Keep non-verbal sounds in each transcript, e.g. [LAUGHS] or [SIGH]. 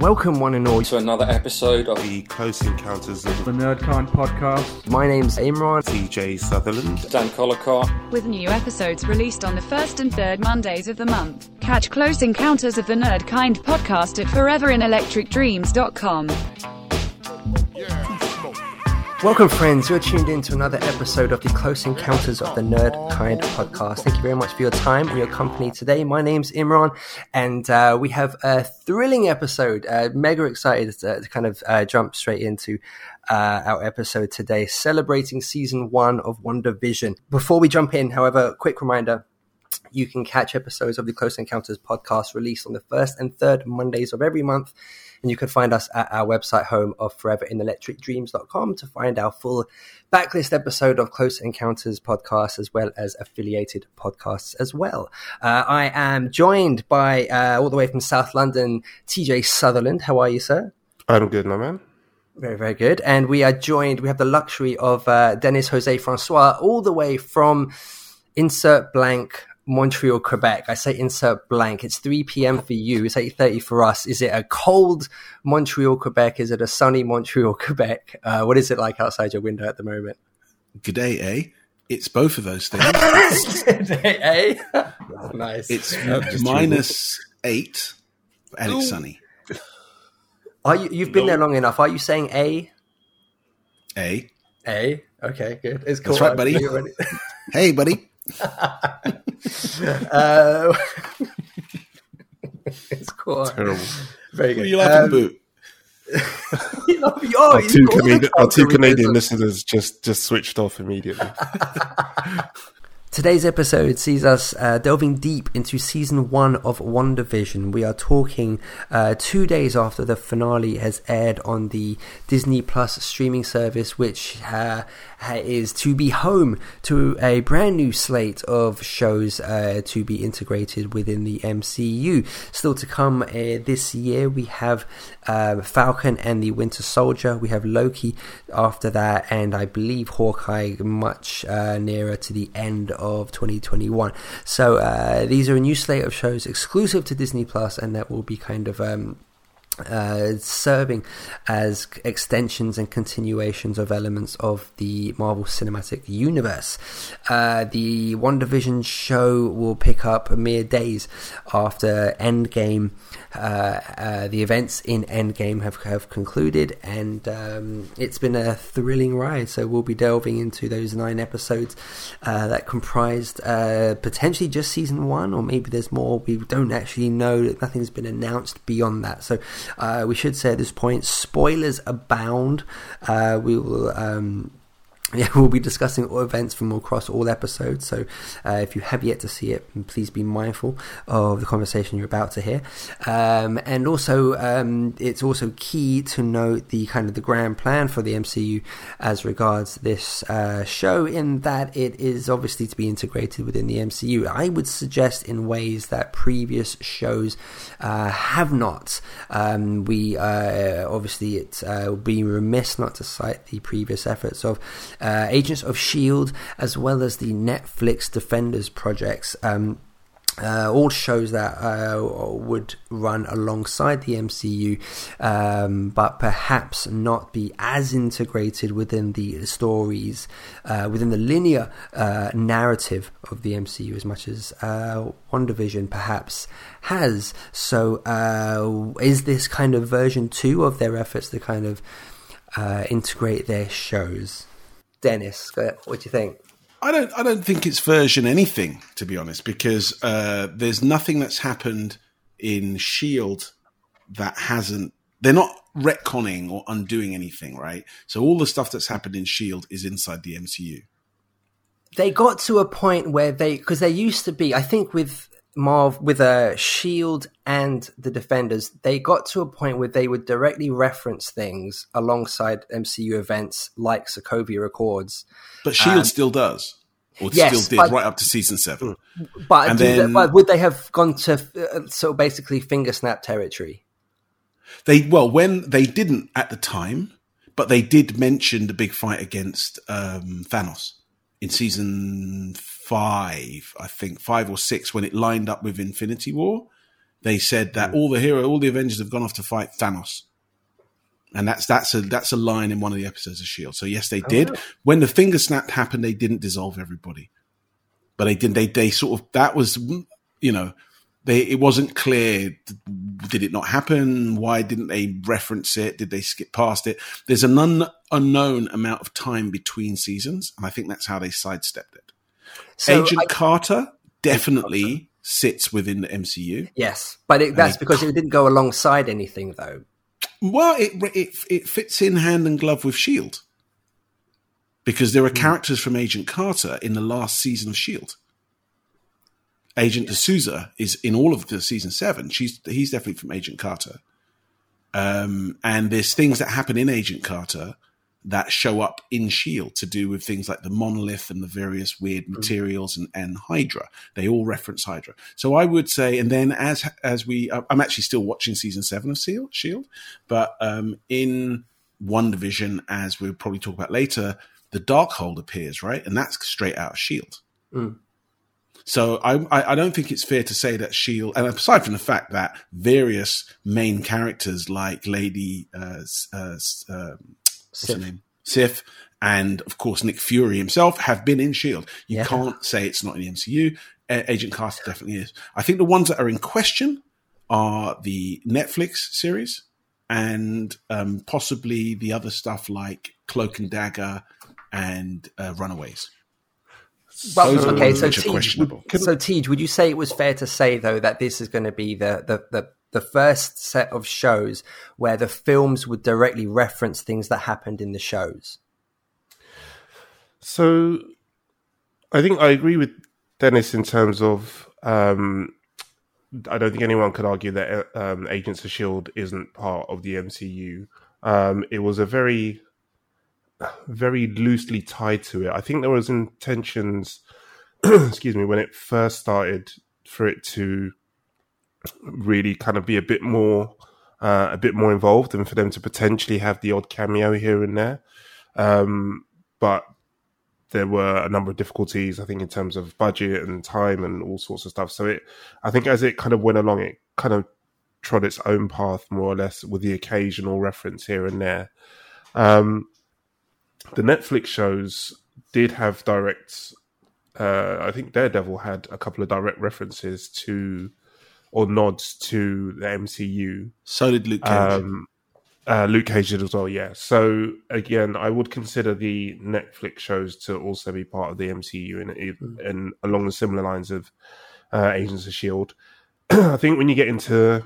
Welcome, one and all, to another episode of the Close Encounters of the Nerdkind podcast. My name's Imran. TJ Sutherland. Dan Collicar. With new episodes released on the first and third Mondays of the month. Catch Close Encounters of the Nerdkind podcast at foreverinelectricdreams.com. Welcome, friends. You're tuned in to another episode of the Close Encounters of the Nerd Kind podcast. Thank you very much for your time and your company today. My name's Imran, and uh, we have a thrilling episode. Uh, mega excited to, to kind of uh, jump straight into uh, our episode today, celebrating season one of WandaVision. Before we jump in, however, quick reminder you can catch episodes of the Close Encounters podcast released on the first and third Mondays of every month and you can find us at our website home of foreverinelectricdreams.com to find our full backlist episode of Close Encounters podcast, as well as affiliated podcasts as well. Uh, I am joined by, uh, all the way from South London, TJ Sutherland. How are you, sir? I'm good, my man. Very, very good. And we are joined, we have the luxury of uh, Dennis Jose Francois, all the way from insert blank Montreal, Quebec. I say insert blank. It's 3 p.m. for you. It's 8.30 for us. Is it a cold Montreal, Quebec? Is it a sunny Montreal, [LAUGHS] Quebec? Uh, what is it like outside your window at the moment? Good day, eh? It's both of those things. [LAUGHS] eh? [LAUGHS] nice. It's minus eight and Ooh. it's sunny. Are you, you've been no. there long enough. Are you saying A? A. A. Okay, good. It's cool. That's right, buddy. hey, buddy. Uh, [LAUGHS] it's cool. Terrible. Very good. What are you laughing um, about? [LAUGHS] oh, our two, Canadian, our two Canadian listeners just just switched off immediately. [LAUGHS] Today's episode sees us uh, delving deep into season one of WandaVision. We are talking uh, two days after the finale has aired on the Disney Plus streaming service, which uh, is to be home to a brand new slate of shows uh, to be integrated within the MCU. Still to come uh, this year, we have uh, Falcon and the Winter Soldier. We have Loki after that, and I believe Hawkeye much nearer to the end of 2021. So uh, these are a new slate of shows exclusive to Disney Plus, and that will be kind of um, uh, serving as extensions and continuations of elements of the Marvel Cinematic Universe. Uh, the WandaVision show will pick up mere days after Endgame. Uh, uh, the events in Endgame have, have concluded, and um, it's been a thrilling ride. So we'll be delving into those nine episodes uh, that comprised potentially just season one, or maybe there's more. We don't actually know. Nothing's been announced beyond that. So we should say at this point, spoilers abound. We will. Um, yeah, [LAUGHS] we'll be discussing all events from across all episodes. So, uh, if you have yet to see it, please be mindful of the conversation you're about to hear. Um, and also, um, it's also key to note the kind of the grand plan for the MCU as regards this uh, show, in that it is obviously to be integrated within the MCU. I would suggest in ways that previous shows uh, have not. Um, we uh, obviously it uh, would be remiss not to cite the previous efforts of uh, Agents of S.H.I.E.L.D., as well as the Netflix Defenders projects. Um, uh, all shows that uh, would run alongside the MCU, um, but perhaps not be as integrated within the stories, uh, within the linear uh, narrative of the MCU as much as uh, WandaVision perhaps has. So, uh, is this kind of version two of their efforts to kind of integrate their shows? Dennis, what do you think? I don't. I don't think it's version anything, to be honest, because uh, there's nothing that's happened in Shield that hasn't. They're not retconning or undoing anything, right? So all the stuff that's happened in Shield is inside the MCU. They got to a point where they, because there used to be, I think, with Marv with a Shield and the Defenders, they got to a point where they would directly reference things alongside MCU events like Sokovia Accords. But Shield um, still does, or yes, still did but, right up to season seven. But, then, they, but would they have gone to uh, sort of basically finger snap territory? They well, when they didn't at the time, but they did mention the big fight against um, Thanos in season five, I think five or six, when it lined up with Infinity War. They said that hmm. all the hero, all the Avengers have gone off to fight Thanos. And that's that's a that's a line in one of the episodes of Shield. So yes, they oh, did. When the finger snapped happened, they didn't dissolve everybody, but they did. They they sort of that was you know they it wasn't clear. Did it not happen? Why didn't they reference it? Did they skip past it? There's an un, unknown amount of time between seasons, and I think that's how they sidestepped it. So Agent I- Carter definitely sits within the MCU. Yes, but it, that's because it didn't go alongside anything, though. Well, it it it fits in hand and glove with Shield because there are characters from Agent Carter in the last season of Shield. Agent Sousa is in all of the season seven. She's he's definitely from Agent Carter. Um, and there's things that happen in Agent Carter that show up in Shield to do with things like the monolith and the various weird materials and, and Hydra. They all reference Hydra. So I would say, and then as as we, I'm actually still watching season seven of Seal, Shield, but um, in WandaVision, as we'll probably talk about later, the dark Darkhold appears, right, and that's straight out of Shield. So I, I don't think it's fair to say that Shield, and aside from the fact that various main characters like Lady, uh, uh, s- um, what's her Sif. name, Sif, and of course Nick Fury himself have been in Shield. You Yeah. can't say it's not in the MCU. Agent Carter definitely is. I think the ones that are in question are the Netflix series and um, possibly the other stuff like Cloak and Dagger and uh, Runaways. Well, Those okay, so TJ, would, so TJ, would you say it was fair to say though that this is going to be the, the the the first set of shows where the films would directly reference things that happened in the shows? So I think I agree with Dennis in terms of um, I don't think anyone could argue that um, Agents of Shield isn't part of the MCU. Um, it was a very, very loosely tied to it. I think there was intentions, [CLEARS THROAT] excuse me, when it first started for it to really kind of be a bit more, uh, a bit more involved, and for them to potentially have the odd cameo here and there. Um, but there were a number of difficulties, I think, in terms of budget and time and all sorts of stuff. So it, I think, as it kind of went along, it kind of trod its own path more or less, with the occasional reference here and there. Um, the Netflix shows did have direct. Uh, I think Daredevil had a couple of direct references to or nods to the MCU. So did Luke Cage. Um, uh, Luke Cage did as well, yeah. So again, I would consider the Netflix shows to also be part of the MCU, and and, and along the similar lines of uh, Agents of Shield. [CLEARS THROAT] I think when you get into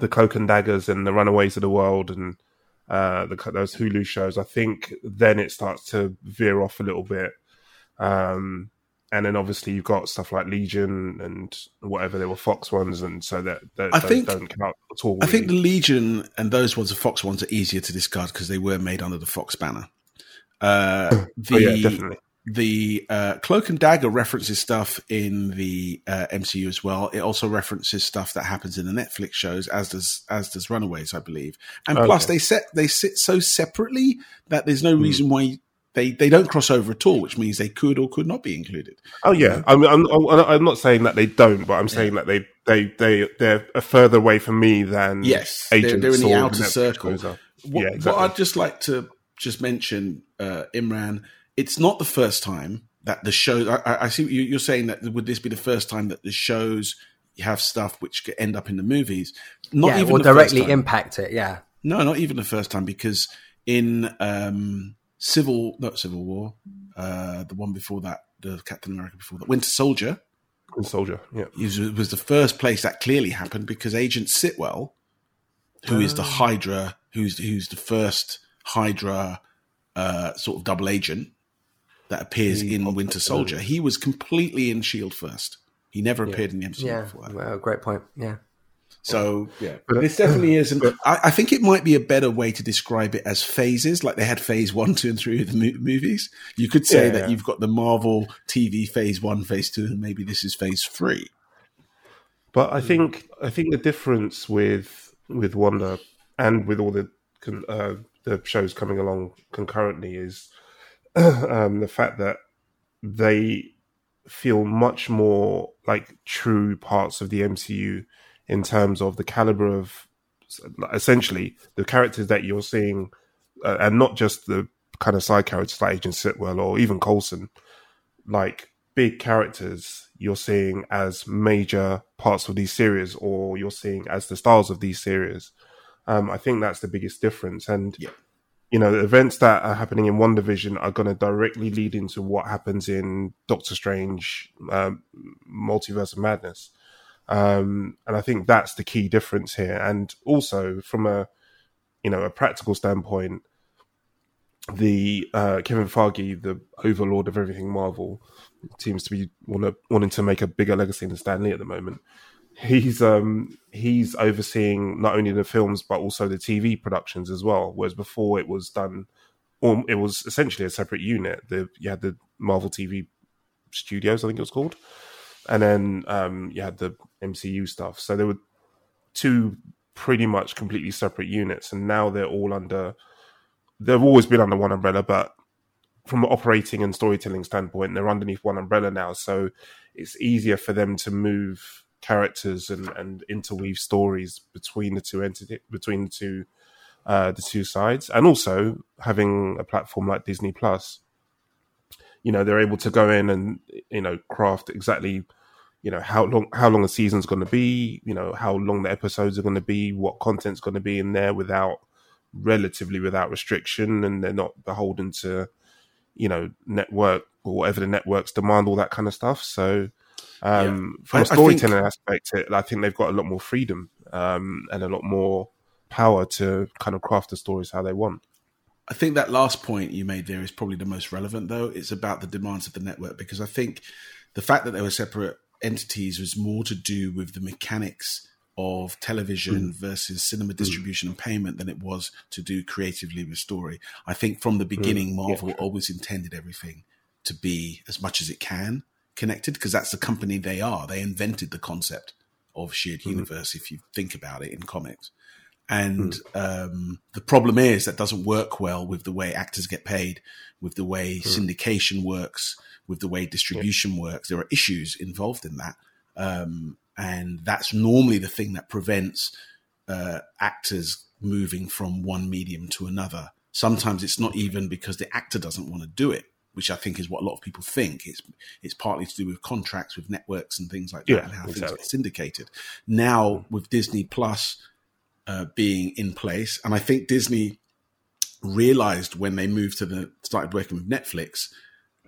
the Cloak and Daggers and the Runaways of the World and uh, the, those Hulu shows, I think then it starts to veer off a little bit. Um, and then obviously you've got stuff like Legion and whatever there were Fox ones, and so that, that I think- don't count at all. I think the. Legion and those ones, the Fox ones, are easier to discard because they were made under the Fox banner. Uh, the [LAUGHS] Oh, yeah, definitely. the uh, Cloak and Dagger references stuff in the uh, MCU as well. It also references stuff that happens in the Netflix shows, as does as does Runaways, I believe. And plus, they set they sit so separately that there's Hmm. no reason why they they don't cross over at all, which means they could or could not be included. Oh yeah, I'm, I'm I'm not saying that they don't, but I'm saying that they they they they're a further away from me than Yes, they're- they're in the outer circle. What, yeah, what. I'd just like to just mention, uh, Imran, it's not the first time that the show. I, I- I see you, you're saying that would this be the first time that the shows have stuff which could end up in the movies? Not yeah, even or the first directly time. impact it. Yeah, No, not even the first time because in um, Civil, not Civil War, uh, the one before that, the Captain America before that, Winter Soldier, And Soldier, yeah. was, was the first place that clearly happened because Agent Sitwell, who is the Hydra, who's who's the first Hydra uh, sort of double agent that appears in Winter Soldier, he was completely in Shield first. He never appeared in the MCU yeah. before that. Well, great point. Yeah. So yeah, but this [CLEARS THROAT] definitely is, and I, I think it might be a better way to describe it as phases. Like they had phase one, [LAUGHS] two, and three of the mo- movies. You could say Yeah, that yeah. you've got the Marvel TV phase one, phase two, and maybe this is phase three. But I think I think the difference with with Wanda and with all the uh, the shows coming along concurrently is [CLEARS THROAT] um, the fact that they feel much more like true parts of the MCU in terms of the caliber of essentially the characters that you're seeing, uh, and not just the kind of side characters like Agent Sitwell or even Coulson, like big characters you're seeing as major parts of these series, or you're seeing as the stars of these series. Um, I think that's the biggest difference, and Yeah. you know, the events that are happening in WandaVision are going to directly lead into what happens in Doctor Strange, um, Multiverse of Madness. Um, and I think that's the key difference here. And also from a, you know, a practical standpoint, the uh, Kevin Feige, the overlord of everything Marvel, seems to be wanna, wanting to make a bigger legacy than Stan Lee at the moment. He's um he's overseeing not only the films but also the TV productions as well. Whereas before it was done, or it was essentially a separate unit. The you had the Marvel TV Studios, I think it was called, and then um, you had the MCU stuff. So there were two pretty much completely separate units, and now they're all under. They've always been under one umbrella, but from an operating and storytelling standpoint, they're underneath one umbrella now. So it's easier for them to move characters and, and interweave stories between the two entity between the two uh, the two sides, and also having a platform like Disney Plus. You know, they're able to go in and you know craft exactly you know how long how long a season's going to be you know how long the episodes are going to be what content's going to be in there without relatively without restriction and they're not beholden to you know network or whatever the networks demand all that kind of stuff. So um from I- a I think- storytelling aspect i think they've got a lot more freedom um and a lot more power to kind of craft the stories how they want. I think that last point you made there is probably the most relevant, though. It's about the demands of the network because I think the fact that they were separate entities was more to do with the mechanics of television mm. versus cinema mm. distribution and payment than it was to do creatively with story. I think from the mm. beginning, Marvel always intended everything to be as much as it can connected because that's the company they are. They invented the concept of shared universe, if you think about it in comics. And um, the problem is that doesn't work well with the way actors get paid, with the way syndication works, with the way distribution works. There are issues involved in that. Um, and that's normally the thing that prevents uh, actors moving from one medium to another. Sometimes it's not even because the actor doesn't want to do it, which I think is what a lot of people think. It's it's partly to do with contracts with networks and things like that, Yeah, and how exactly. things get syndicated. Now with Disney Plus uh, being in place, and I think Disney realized when they moved to the started working with Netflix,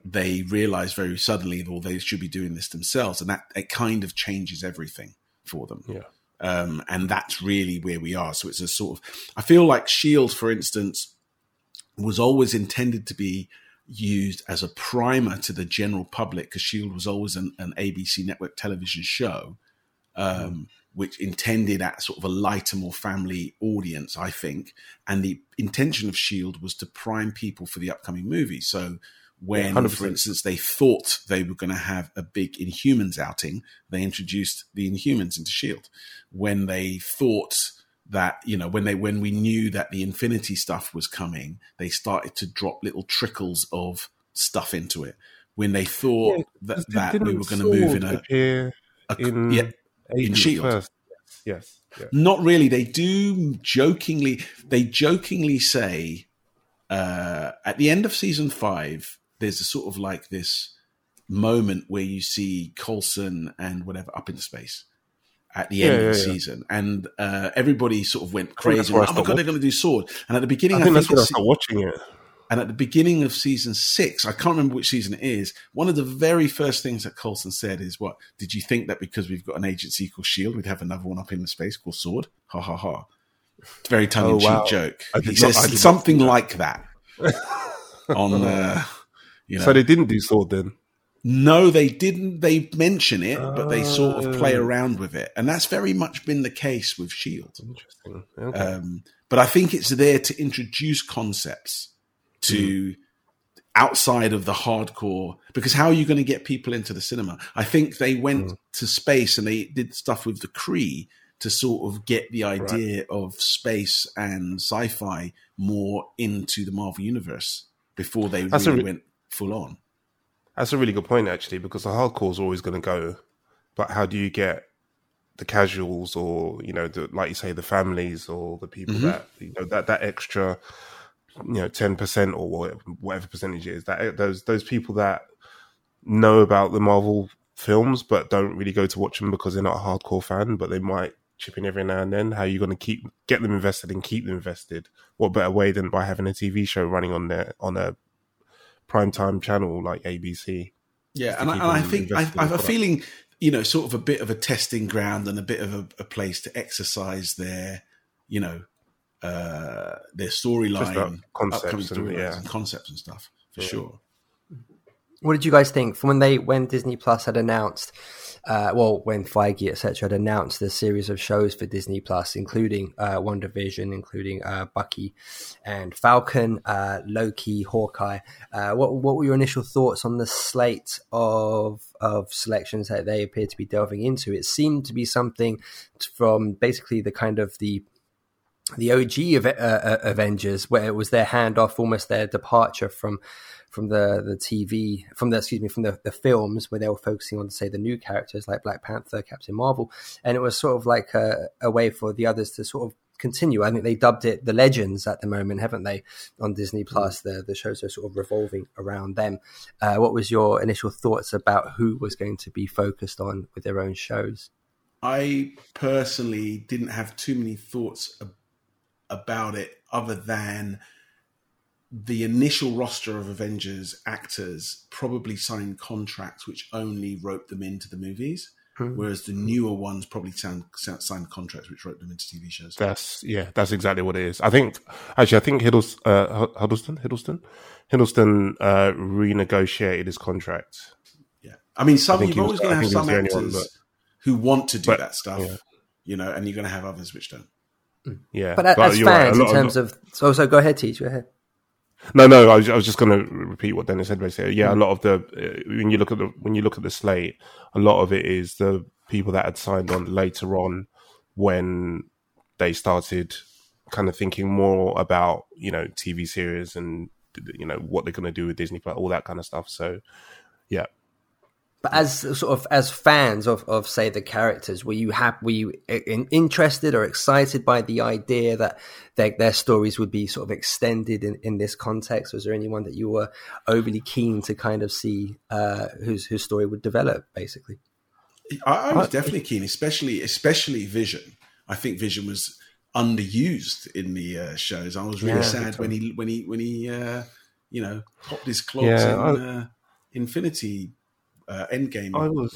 they realized very suddenly that well, they should be doing this themselves, and that it kind of changes everything for them. yeah Um, and that's really where we are. So it's a sort of, I feel like Shield, for instance, was always intended to be used as a primer to the general public because Shield was always an, an ABC network television show, um, which intended at sort of a lighter, more family audience, I think. And the intention of Shield was to prime people for the upcoming movie. So when, 100%. for instance, they thought they were going to have a big Inhumans outing, they introduced the Inhumans into Shield. When they thought that you know when they when we knew that the Infinity stuff was coming, they started to drop little trickles of stuff into it. When they thought that, that we were going to move in a, appear a in yeah, Agent Shield. first. Yes. Not really. They do jokingly. They jokingly say uh, at the end of season five, there's a sort of like this moment where you see Coulson and whatever up in space at the end Yeah, of the yeah, season, and uh, everybody sort of went crazy. Oh my god, they're going to do sword! And at the beginning, I I think think, that's when I started watching it. And at the beginning of season six, I can't remember which season it is. One of the very first things that Coulson said is, "What did you think that because we've got an agency called Shield, we'd have another one up in the space called Sword?" Ha ha ha! It's very tongue in cheek Oh, wow. joke. He not- says I did not something like that [LAUGHS] on, uh, you know. So they didn't do sword then. No, they didn't. They mention it, but they sort of play Oh. around with it, and that's very much been the case with Shield. Interesting. Okay. Um, but I think it's there to introduce concepts to outside of the hardcore. Because how are you going to get people into the cinema? I think they went to space and they did stuff with the Kree to sort of get the idea of space and sci-fi more into the Marvel universe before they That's really re- went full on. That's a really good point, actually, because the hardcore is always going to go, but how do you get the casuals or you know the, like you say the families or the people Mm-hmm. that you know that that extra you know 10% or whatever, whatever percentage it is that those those people that know about the marvel films but don't really go to watch them because they're not a hardcore fan but they might chip in every now and then how are you going to keep get them invested and keep them invested? What better way than by having a tv show running on their on a prime time channel like abc Yeah, and I, and I think I, I have a feeling, you know, sort of a bit of a testing ground and a bit of a, a place to exercise their, you know, uh, their storyline, concepts upcoming and- yeah. and concepts and stuff for sure. What did you guys think from when they when Disney Plus had announced? Uh, well, when Feige etc. had announced the series of shows for Disney Plus, including uh, WandaVision, including uh, Bucky and Falcon, uh, Loki, Hawkeye. Uh, what what were your initial thoughts on the slate of of selections that they appear to be delving into? It seemed to be something from basically the kind of the the OG of, uh, uh, Avengers, where it was their handoff, almost their departure from from the the TV, from the excuse me, from the, the films, where they were focusing on say the new characters like Black Panther, Captain Marvel, and it was sort of like a, a way for the others to sort of continue. I think they dubbed it the Legends at the moment, haven't they, on Disney Plus? The the shows are sort of revolving around them. Uh, what was your initial thoughts about who was going to be focused on with their own shows? I personally didn't have too many thoughts ab- about it other than the initial roster of Avengers actors probably signed contracts which only wrote them into the movies, whereas the newer ones probably sound, signed contracts which wrote them into TV shows. That's yeah, that's exactly what it is. I think actually, I think Hiddles, uh, Huddleston, Hiddleston, Hiddleston uh, renegotiated his contract. Yeah, I mean, some he was- always going to have think he was some actors one, but- who want to do but- that stuff, yeah. you know, and you're going to have others which don't. Yeah, But, as you're right, fans, in terms of so so, go ahead, Teach, go ahead. no, no, I was, I was just going to repeat what Dennis said. Basically, yeah, a Mm. lot of the uh, when you look at the when you look at the slate, a lot of it is the people that had signed on later on when they started kind of thinking more about you know TV series and you know what they're going to do with Disney Plus, all that kind of stuff. So, yeah, But as sort of as fans of, of say the characters, were you happy? Were you in, interested or excited by the idea that their, their stories would be sort of extended in, in this context? Was there anyone that you were overly keen to kind of see uh, whose whose story would develop, basically? I, I was definitely keen, especially especially Vision. I think Vision was underused in the uh, shows. I was really Yeah. sad when he when he when he uh, you know popped his clogs Yeah, in uh, Infinity uh, Endgame. I was-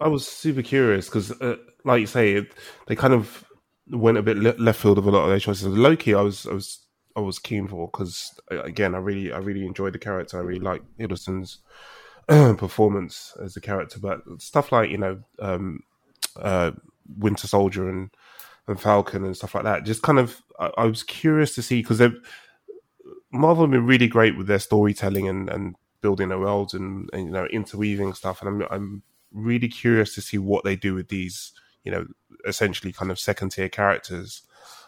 I was super curious because, uh, like you say, it, they kind of went a bit le- left field of a lot of their choices. Loki, I was, I was, I was keen for because again, I really, I really enjoyed the character. I really like Hiddleston's [CLEARS THROAT] performance as a character, but stuff like you know, um, uh, Winter Soldier and and Falcon and stuff like that, just kind of, I, I was curious to see because they've Marvel have been really great with their storytelling and, and building their worlds and, and you know interweaving stuff, and I'm I'm really curious to see what they do with these you know essentially kind of second tier characters.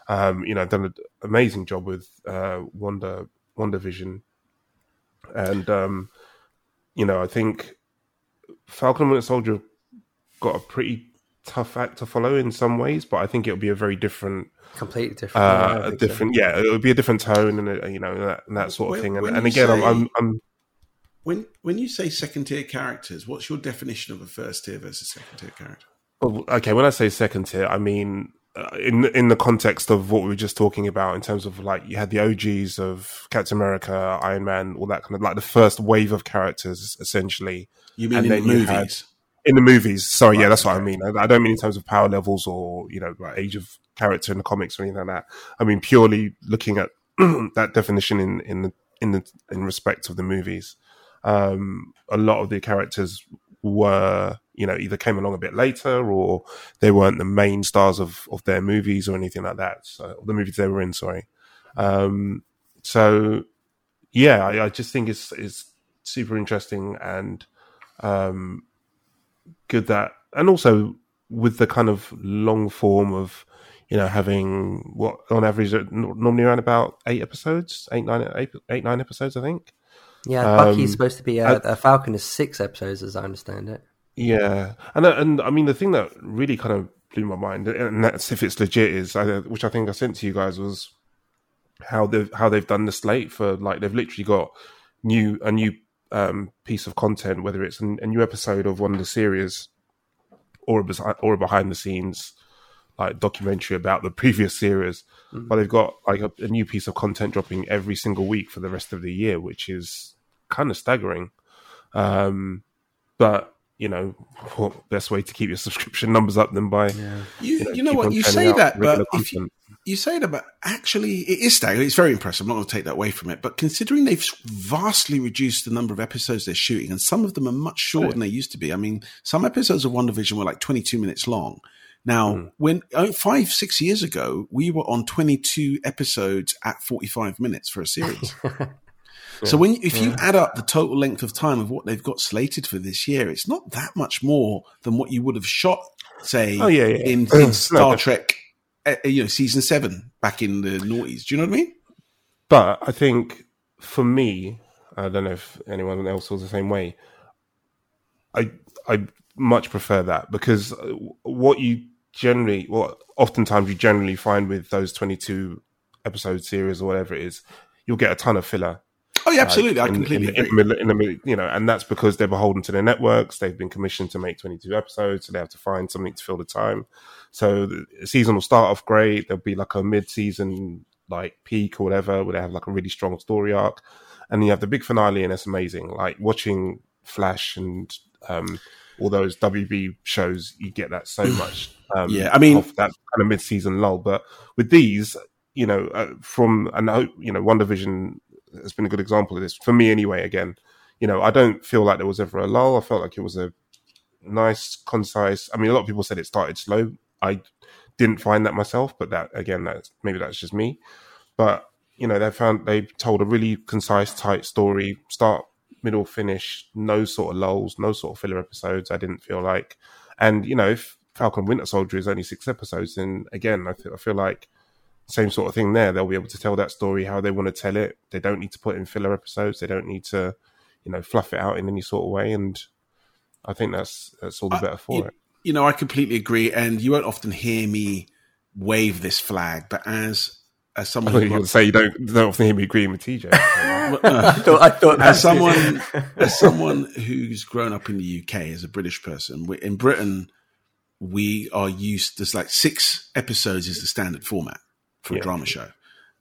Um, you know, done an amazing job with uh, Wonder Wonder Vision, and um, you know I think Falcon and Winter Soldier got a pretty tough act to follow in some ways, but I think it'll be a very different Completely different. Uh, a think so. different, yeah, it'll be a different tone and a, you know and that, and that sort of When- thing. And, and you again, I'm, I'm, I'm When when you say second tier characters, what's your definition of a first tier versus second tier character? well, okay. When I say second tier, I mean uh, in in the context of what we were just talking about, in terms of like you had the OGs of Captain America, Iron Man, all that kind of like the first wave of characters, essentially You mean And in then the movies? had- in the movies. Sorry, yeah, Right, that's what I mean. I, I don't mean in terms of power levels or you know age of character in the comics or anything like that. I mean purely looking at [CLEARS THROAT] that definition in in the in the in respect of the movies. Um, a lot of the characters were you know either came along a bit later or they weren't the main stars of of their movies or anything like that. So the movies they were in, sorry. Um, so yeah, I, I just think it's it's super interesting and um, good that, and also with the kind of long form of you know having what on average uh, normally around about eight episodes, eight nine eight, eight nine episodes, I think. Yeah, Um, Bucky's supposed to be a Falcon is six episodes, as I understand it. Yeah, and uh, and I mean the thing that really kind of blew my mind, and that's if it's legit. Is which I think I sent to you guys was how they've how they've done the slate for like they've literally got new a new um, piece of content, whether it's a, a new episode of one of the series or a, or a behind the scenes like documentary about the previous series, mm-hmm. but they've got like a, a, new piece of content dropping every single week for the rest of the year, which is kind of staggering. Um, but you know, what best way to keep your subscription numbers up than by yeah. you, you know, you know what you say that, but if you, you say that, but actually, it is staggering. It's very impressive. I'm not going to take that away from it. But considering they've vastly reduced the number of episodes they're shooting, and some of them are much shorter yeah. than they used to be. I mean, some episodes of WandaVision were like 22 minutes long. Now, mm. when uh, five, six years ago, we were on 22 episodes at 45 minutes for a series. [LAUGHS] yeah. So when if you yeah. add up the total length of time of what they've got slated for this year, it's not that much more than what you would have shot, say, oh, yeah, in, [CLEARS THROAT] in Star Trek, uh, you know, season seven back in the noughties. Do you know what I mean? But I think for me, I don't know if anyone else feels the same way. I I much prefer that because uh, what you generally, well, oftentimes you generally find with those 22 episode series or whatever it is, you'll get a ton of filler. Oh yeah, absolutely. Uh, I completely in, in, agree. In the middle, you know, and that's because they're beholden to their networks. They've been commissioned to make 22 episodes, so they have to find something to fill the time. So the season will start off great. There'll be like a mid-season like peak or whatever, where they have like a really strong story arc, and you have the big finale, and it's amazing. Like watching Flash and um, all those WB shows, you get that so [CLEARS THROAT] much. Um, yeah, I mean that kind of mid-season lull. But with these, you know, uh, from and I hope you know, WandaVision has been a good example of this for me anyway. Again, you know, I don't feel like there was ever a lull. I felt like it was a nice, concise. I mean, a lot of people said it started slow. I didn't find that myself, but that again, that's maybe that's just me. But you know, they found they told a really concise, tight story, start middle finish, no sort of lulls, no sort of filler episodes. I didn't feel like, and you know, if Falcon Winter Soldier is only six episodes, then again, I feel, I feel like same sort of thing there. They'll be able to tell that story how they want to tell it. They don't need to put in filler episodes. They don't need to, you know, fluff it out in any sort of way. And I think that's that's all the better for you, it. You know, I completely agree. And you won't often hear me wave this flag, but as as someone I who say you don't don't often hear me agreeing with TJ. [LAUGHS] I thought, I thought as someone [LAUGHS] as someone who's grown up in the UK as a British person, in Britain we are used. There's like six episodes is the standard format for yeah. a drama show,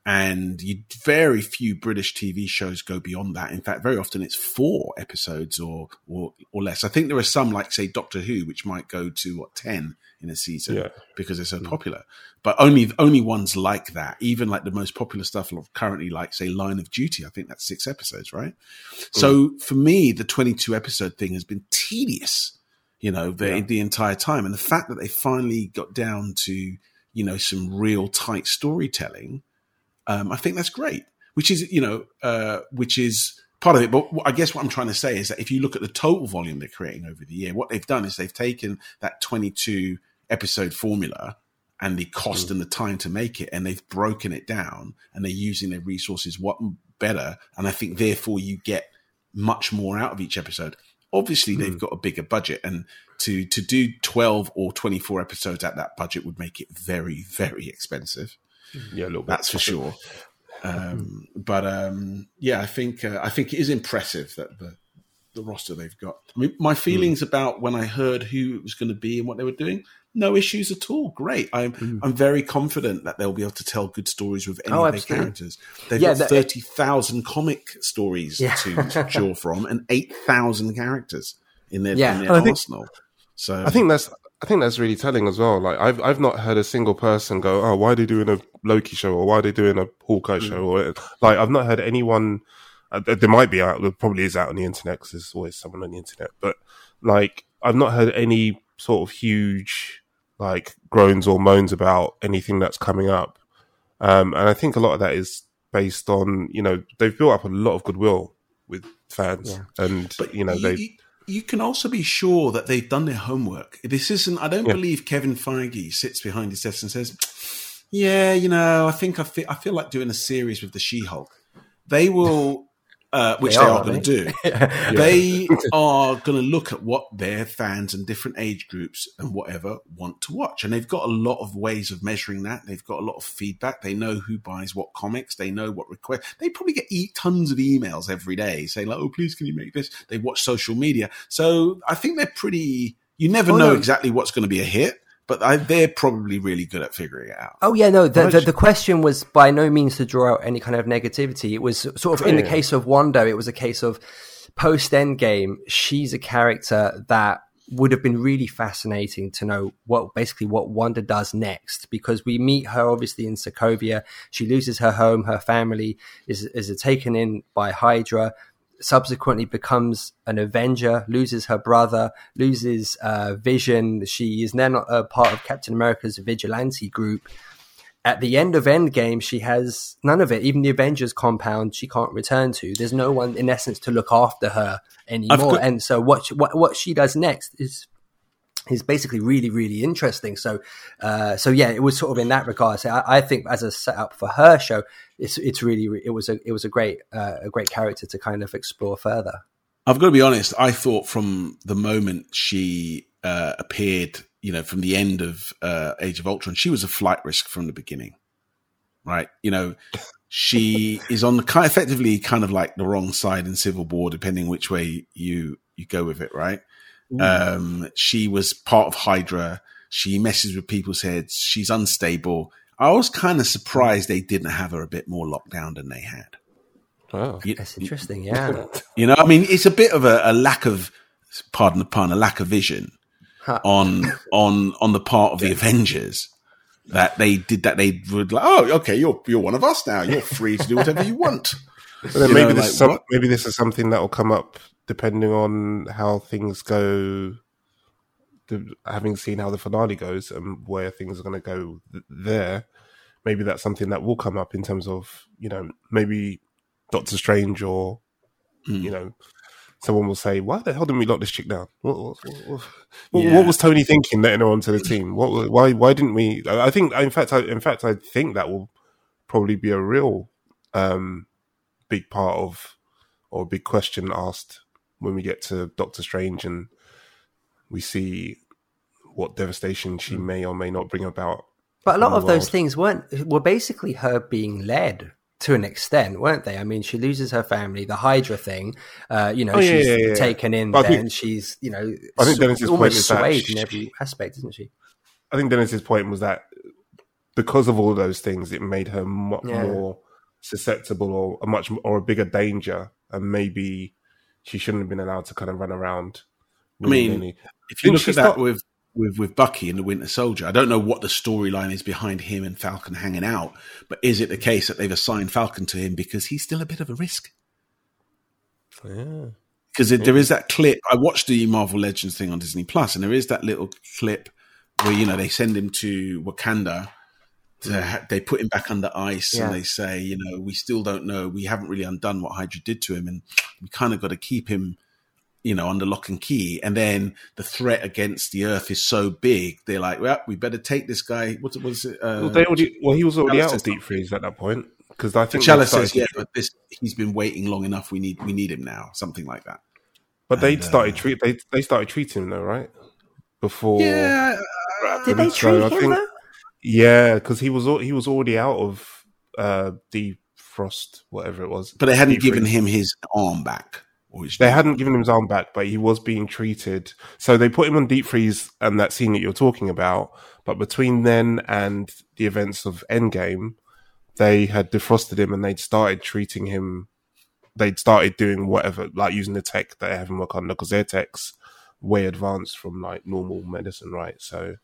and you, very few British TV shows go beyond that. In fact, very often it's four episodes or or, or less. I think there are some like say Doctor Who, which might go to what ten in a season yeah. because they're so mm. popular. But only only ones like that. Even like the most popular stuff currently, like say Line of Duty, I think that's six episodes, right? Mm. So for me, the twenty two episode thing has been tedious. You know, the yeah. the entire time, and the fact that they finally got down to you know some real tight storytelling, um, I think that's great. Which is you know, uh, which is part of it. But I guess what I'm trying to say is that if you look at the total volume they're creating over the year, what they've done is they've taken that 22 episode formula and the cost mm. and the time to make it, and they've broken it down and they're using their resources what better. And I think therefore you get much more out of each episode. Obviously, mm. they've got a bigger budget, and to to do 12 or 24 episodes at that budget would make it very, very expensive. Yeah, a little bit. That's for sure. Um, but um, yeah, I think uh, I think it is impressive that the the roster they've got. I mean, my feelings mm. about when I heard who it was going to be and what they were doing, no issues at all. Great. I'm mm. I'm very confident that they'll be able to tell good stories with any oh, of their characters. They've yeah, got thirty thousand comic stories yeah. to, to draw from and eight thousand characters in their, yeah. in their arsenal. Think, so I think that's I think that's really telling as well. Like I've I've not heard a single person go, "Oh, why are they doing a Loki show?" or "Why are they doing a Hawkeye mm. show?" or like I've not heard anyone uh, there might be out, there probably is out on the internet because there's always someone on the internet. But like, I've not heard any sort of huge like groans or moans about anything that's coming up. Um, and I think a lot of that is based on you know they've built up a lot of goodwill with fans, yeah. and but you know you, they. You can also be sure that they've done their homework. This isn't. I don't yeah. believe Kevin Feige sits behind his desk and says, "Yeah, you know, I think I feel, I feel like doing a series with the She-Hulk." They will uh, which They they, are, are, going to do. [LAUGHS] they? They [LAUGHS] are going to look at what their fans and different age groups and whatever want to watch. And they've got a lot of ways of measuring that. They've got a lot of feedback. They know who buys what comics. They know what requests. They probably get e- tons of emails every day saying, like, oh, please, can you make this? They watch social media. So I think they're pretty, you never Oh, know no. exactly what's going to be a hit, but I, they're probably really good at figuring it out. Oh yeah, no. The, the the question was by no means to draw out any kind of negativity. It was sort of in the case of Wanda, it was a case of post Endgame. She's a character that would have been really fascinating to know what basically what Wanda does next because we meet her obviously in Sokovia. She loses her home, her family is is taken in by Hydra. Subsequently becomes an Avenger, loses her brother, loses uh, Vision. She is then a part of Captain America's vigilante group at the end of Endgame, she has none of it. Even the Avengers compound, she can't return to. There's no one, in essence, to look after her anymore. got- and so, what she, what what she does next is is basically really really interesting. So, uh, so yeah, it was sort of in that regard. So I, I think as a setup for her show, it's it's really it was a it was a great uh, a great character to kind of explore further. I've got to be honest. I thought from the moment she uh, appeared, you know, from the end of uh, Age of Ultron, she was a flight risk from the beginning, right? You know, she [LAUGHS] is on the kind, effectively kind of like the wrong side in Civil War, depending which way you you go with it, right? Um, she was part of Hydra. She messes with people's heads. She's unstable. I was kind of surprised they didn't have her a bit more locked down than they had. Wow. You- That's interesting. Yeah, [LAUGHS] you know, I mean, it's a bit of a, a lack of, pardon the pun, a lack of vision on on on the part of the Avengers that they did that. They would like, oh, okay, you're you're one of us now. You're free to do whatever you want. But then You maybe know, this like, is some, maybe this is something that will come up depending on how things go. The, having seen how the finale goes and where things are going to go th- there, maybe that's something that will come up in terms of you know maybe Doctor Strange or Hmm. you know someone will say, "Why the hell didn't we lock this chick down? What, what, what, Yeah. what was Tony thinking letting her onto the team? What why why didn't we? I I think in fact I, in fact I think that will probably be a real um, big part of or a big question asked when we get to Doctor Strange and we see what devastation she may or may not bring about. But a lot in the of those things weren't were basically her being led to an extent, weren't they? I mean, she loses her family, the Hydra thing. Uh, you know, Oh, yeah, she's yeah, yeah, yeah. taken in But I there, think- and she's you know, I think sw- Dennis's point almost is that swayed she- in every aspect, isn't she? I think Dennis's point was that because of all those things, it made her much Yeah. more susceptible or a much or a bigger danger, and maybe she shouldn't have been allowed to kind of run around. I mean, willy-nilly. If you Didn't look she at that start- with with with Bucky and the Winter Soldier, I don't know what the storyline is behind him and Falcon hanging out, but is it the case that they've assigned Falcon to him because he's still a bit of a risk? yeah. because there is that clip. I watched the Marvel Legends thing on Disney Plus, and there is that little clip where you know they send him to Wakanda. To mm. ha- they put him back under ice, Yeah. and they say, you know, we still don't know. We haven't really undone what Hydra did to him, and we kind of got to keep him, you know, under lock and key. And then the threat against the Earth is so big, they're like, well, we better take this guy. What? Was it? Uh, Well, they already, well, he was already Chalice out of deep freeze at that point because I think T'Challa they says, yeah, but this he's been waiting long enough. We need we need him now. Something like that. but they and, uh, started treat they they started treating him though, right? Before Yeah, Did they so treat I him think- though? Yeah, because he was he was already out of uh defrost, whatever it was. but they hadn't given him his arm back. His They hadn't given him his arm back, but he was being treated. So they put him on deep freeze and that scene that you're talking about. But between then and the events of Endgame, they had defrosted him and they'd started treating him. They'd started doing whatever, like using the tech that they have in Wakanda, because their tech's way advanced from like normal medicine, right? So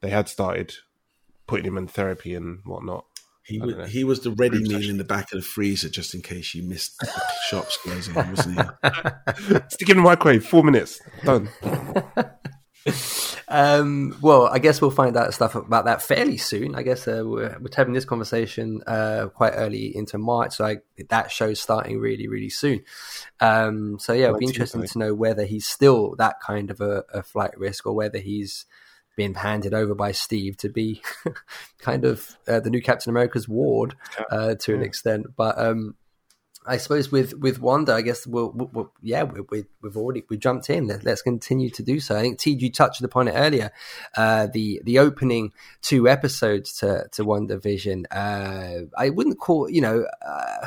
they had started putting him in therapy and whatnot. He, I know. he was the ready meal in the back of the freezer just in case you missed the [LAUGHS] shops closing, wasn't he? [LAUGHS] Stick him in the microwave, four minutes, done. [LAUGHS] Um, well, I guess we'll find out stuff about that fairly soon. I guess uh, we're, we're having this conversation uh, quite early into March, so I, that show's starting really, really soon. Um, so yeah, it'll be interesting to know whether he's still that kind of a, a flight risk, or whether he's been handed over by Steve to be [LAUGHS] kind of uh, the new Captain America's ward uh, to an extent. But um, I suppose with with Wanda, I guess we'll, we'll, we'll yeah we, we've already we jumped in. Let, us continue to do so. I think T, you touched upon it earlier. Uh, the the opening two episodes to to WandaVision. Uh, I wouldn't call you know. Uh,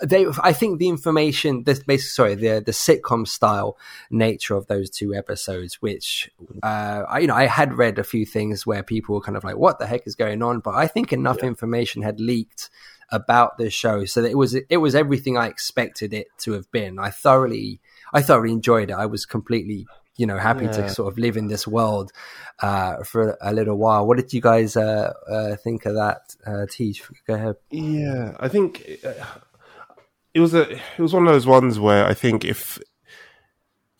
they, I think the information, this basically, sorry, the the sitcom style nature of those two episodes, which, uh, I, you know, I had read a few things where people were kind of like, "What the heck is going on?" But I think enough yeah. information had leaked about this show so that it was it was everything I expected it to have been. I thoroughly I thoroughly enjoyed it. I was completely you know happy yeah. to sort of live in this world uh, for a little while. What did you guys uh, uh, think of that? Uh, TJ, go ahead. Yeah, I think uh, it was a it was one of those ones where I think if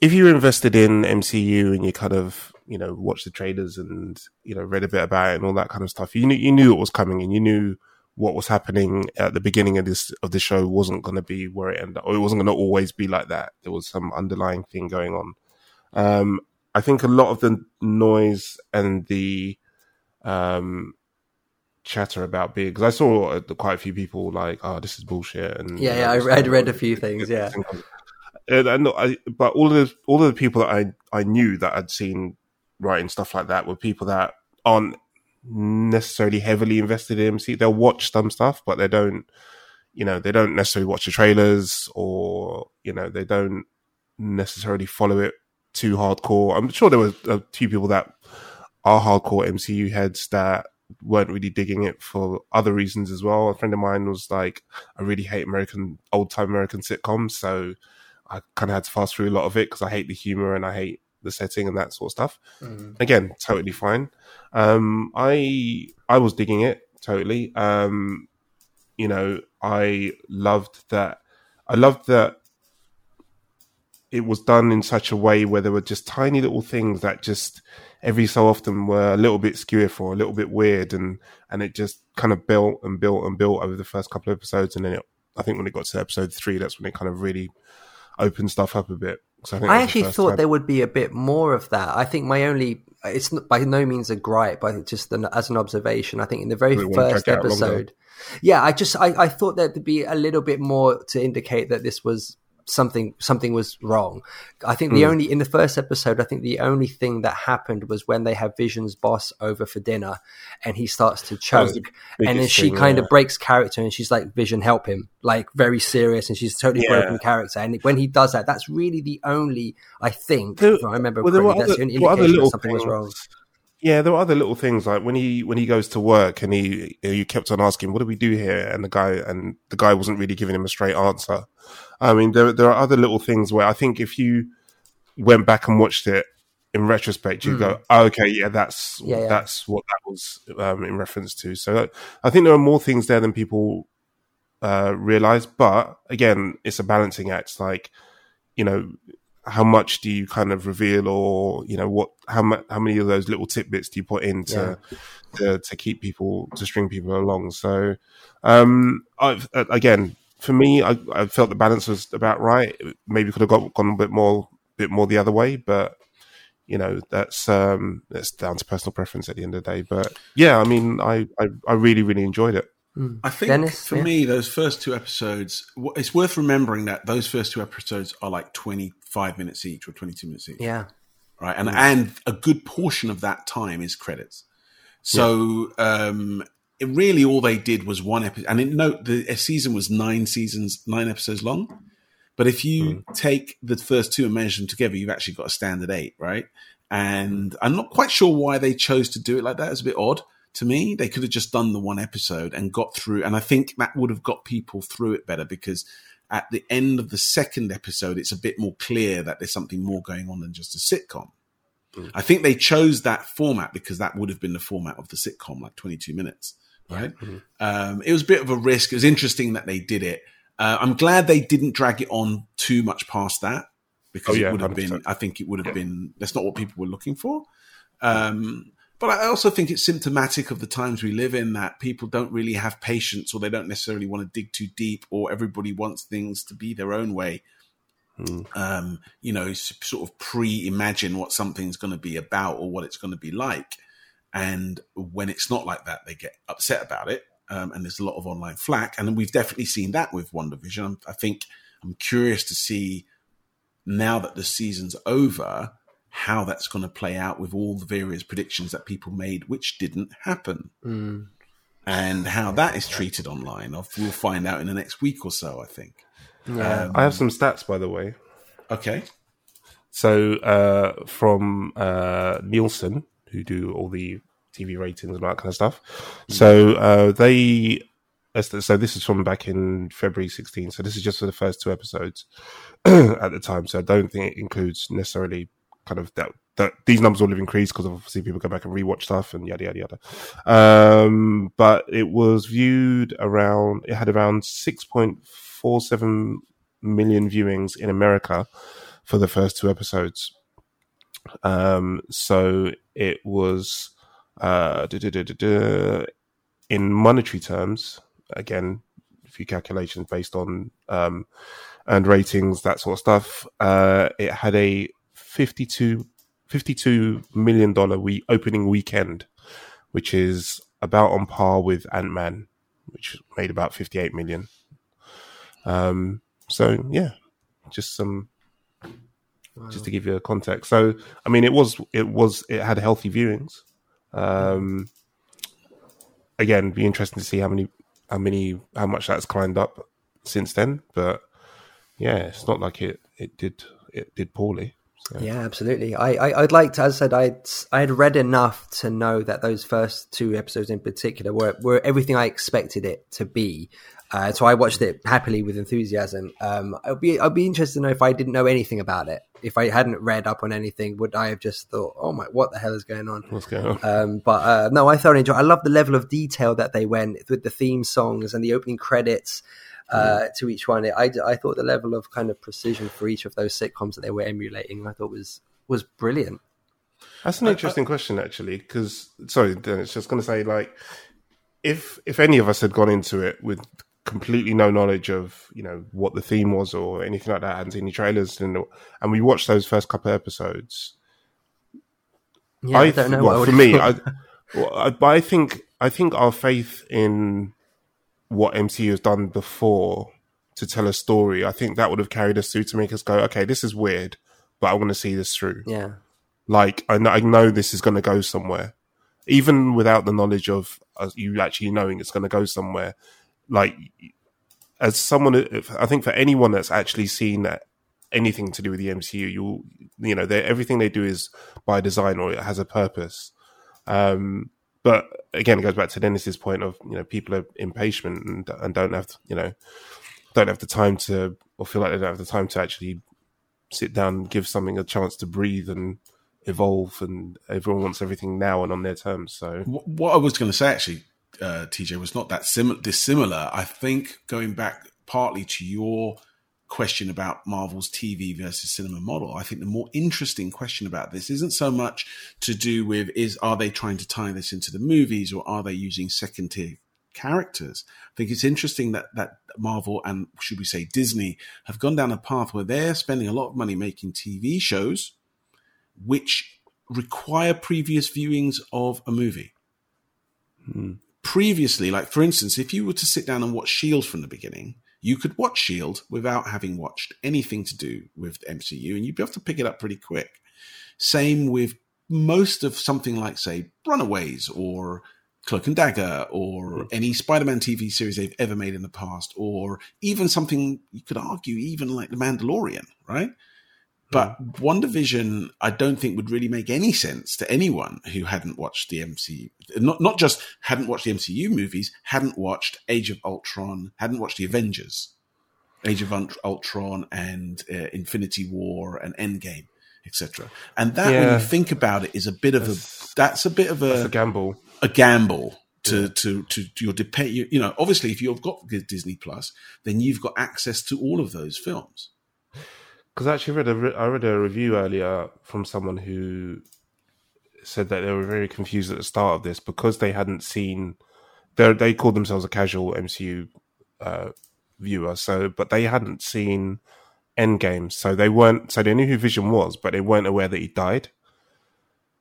if you're invested in MCU and you kind of you know watched the trailers and you know read a bit about it and all that kind of stuff, you knew you knew it was coming and you knew what was happening at the beginning of this of the show wasn't going to be where it ended, or it wasn't going to always be like that. There was some underlying thing going on. Um, I think a lot of the noise and the um, chatter about being because I saw uh, quite a few people like, "Oh, this is bullshit," and yeah, yeah, I read read a few things, yeah. And I, I, but all of the all of the people that I I knew that I'd seen writing stuff like that were people that aren't necessarily heavily invested in MC. They'll watch some stuff, but they don't, you know, they don't necessarily watch the trailers or, you know, they don't necessarily follow it too hardcore. I'm sure there were a few people that are hardcore MCU heads that weren't really digging it for other reasons as well. A friend of mine was like, I really hate American, old time American sitcoms. So I kind of had to fast through a lot of it because I hate the humor and I hate the setting and that sort of stuff. Mm. Again, totally fine. Um, I I was digging it totally. Um, you know, I loved that. I loved that it was done in such a way where there were just tiny little things that just every so often were a little bit skew or a little bit weird, and and it just kind of built and built and built over the first couple of episodes, and then it, I think when it got to episode three, that's when it kind of really opened stuff up a bit. I, I actually the thought time. there would be a bit more of that. I think my only it's by no means a gripe, but just an, as an observation. I think in the very first episode, yeah, I just I, I thought there'd be a little bit more to indicate that this was something something was wrong. I think the mm. only in the first episode, I think the only thing that happened was when they have Vision's boss over for dinner, and he starts to choke, and then she thing, kind yeah. of breaks character, and she's like, "Vision, help him!" Like very serious, and she's totally yeah. broken character. And when he does that, that's really the only I think. There, I remember well, correctly, that's other, the only indication something things. was wrong. Yeah, there were other little things like when he when he goes to work and he you kept on asking, "What do we do here?" and the guy and the guy wasn't really giving him a straight answer. I mean, there there are other little things where I think if you went back and watched it in retrospect, you mm. go, oh, "Okay, yeah, that's yeah, yeah. that's what that was um, in reference to." So I think there are more things there than people uh, realize. But again, it's a balancing act. Like you know, how much do you kind of reveal or you know what how much how many of those little tidbits do you put in to, yeah. to, to keep people to string people along so um I've, again for me I, I felt the balance was about right maybe could have got gone a bit more bit more the other way but you know that's um that's down to personal preference at the end of the day but yeah i mean i i, I really really enjoyed it Mm. I think Dennis, for yeah. me, those first two episodes, it's worth remembering that those first two episodes are like 25 minutes each or 22 minutes each. Yeah. Right. And, mm. and a good portion of that time is credits. So, yeah. um, it really all they did was one episode. And it, note the season was nine seasons, nine episodes long. But if you mm. take the first two and measure them together, you've actually got a standard eight, right? And I'm not quite sure why they chose to do it like that. It's a bit odd to me. They could have just done the one episode and got through. And I think that would have got people through it better because at the end of the second episode, it's a bit more clear that there's something more going on than just a sitcom. Mm. I think they chose that format because that would have been the format of the sitcom, like 22 minutes, right? Mm-hmm. Um, it was a bit of a risk. It was interesting that they did it. Uh, I'm glad they didn't drag it on too much past that because oh, yeah, it would have 100%. been, I think it would have yeah. been, that's not what people were looking for. Um, but I also think it's symptomatic of the times we live in that people don't really have patience or they don't necessarily want to dig too deep or everybody wants things to be their own way. Mm. Um, you know, sort of pre imagine what something's going to be about or what it's going to be like. And when it's not like that, they get upset about it. um, and there's a lot of online flack, and we've definitely seen that with WandaVision. I'm, I think I'm curious to see now that the season's over how that's going to play out with all the various predictions that people made, which didn't happen. Mm. And how that is treated online, we'll find out in the next week or so. I think. Yeah. Um, I have some stats, by the way. Okay. So uh, from uh, Nielsen, who do all the TV ratings and that kind of stuff. So uh, they, so this is from back in February 16. So this is just for the first two episodes [CLEARS THROAT] at the time. So I don't think it includes necessarily kind of that. That these numbers will have increased because obviously people go back and rewatch stuff and yada yada yada. Um, but it was viewed around. It had around six point four seven million viewings in America for the first two episodes. Um, so it was uh, in monetary terms, again, a few calculations based on um, ratings, that sort of stuff. Uh, it had a 52, 52 million dollar we opening weekend, which is about on par with Ant Man, which made about 58 million. Um, so yeah, just some just to give you a context. So, I mean, it was it was it had healthy viewings. Um, again, be interesting to see how many how many how much that's climbed up since then. But yeah, it's not like it it did it did poorly. So. Yeah, absolutely. I, I would like to, as I said, I I had read enough to know that those first two episodes in particular were were everything I expected it to be. Uh, so I watched it happily with enthusiasm. Um, I'd be I'd be interested to know if I didn't know anything about it. If I hadn't read up on anything, would I have just thought, "Oh my, what the hell is going on?" What's going on? Um, but uh, no, I thoroughly enjoyed. I love the level of detail that they went with the theme songs and the opening credits uh, mm. to each one. I I thought the level of kind of precision for each of those sitcoms that they were emulating, I thought was was brilliant. That's an interesting I, I, question, actually. Because sorry, Dennis, just going to say like if if any of us had gone into it with completely no knowledge of you know what the theme was or anything like that, hadn't seen any trailers, and and we watched those first couple of episodes. Yeah, I, I don't know. Well, for me, I, well, I, but I think I think our faith in what MCU has done before to tell a story, I think that would have carried us through to make us go, okay, this is weird, but I want to see this through. Yeah, like I know, I know this is going to go somewhere, even without the knowledge of uh, you actually knowing it's going to go somewhere like as someone, I think for anyone that's actually seen that anything to do with the MCU, you you know, everything they do is by design or it has a purpose. Um, but again, it goes back to Dennis's point of you know people are impatient and, and don't have you know don't have the time to or feel like they don't have the time to actually sit down give something a chance to breathe and evolve and everyone wants everything now and on their terms so what i was going to say actually uh, TJ, was not that sim- dissimilar. I think going back partly to your question about Marvel's TV versus cinema model, I think the more interesting question about this isn't so much to do with is are they trying to tie this into the movies or are they using second tier characters? I think it's interesting that that Marvel and should we say Disney have gone down a path where they're spending a lot of money making TV shows which require previous viewings of a movie. Hmm previously, like for instance, if you were to sit down and watch Shield from the beginning, you could watch Shield without having watched anything to do with MCU, and you'd be able to pick it up pretty quick. Same with most of something like, say, Runaways or Cloak and Dagger or mm. any Spider-Man TV series they've ever made in the past, or even something you could argue, even like The Mandalorian, right? But mm. WandaVision, I don't think would really make any sense to anyone who hadn't watched the MCU. Not not just hadn't watched the MCU movies, hadn't watched Age of Ultron, hadn't watched the Avengers, Age of Ultron and uh, Infinity War and Endgame, etc. And that, yeah. when you think about it, is a bit of that's, a that's a bit of a, a gamble. A gamble to yeah. to to your depend. You, you know, obviously, if you've got Disney Plus, then you've got access to all of those films because I actually read a re- I read a review earlier from someone who said that they were very confused at the start of this because they hadn't seen they they called themselves a casual MCU uh, viewer so but they hadn't seen Endgame so they weren't so they knew who Vision was but they weren't aware that he died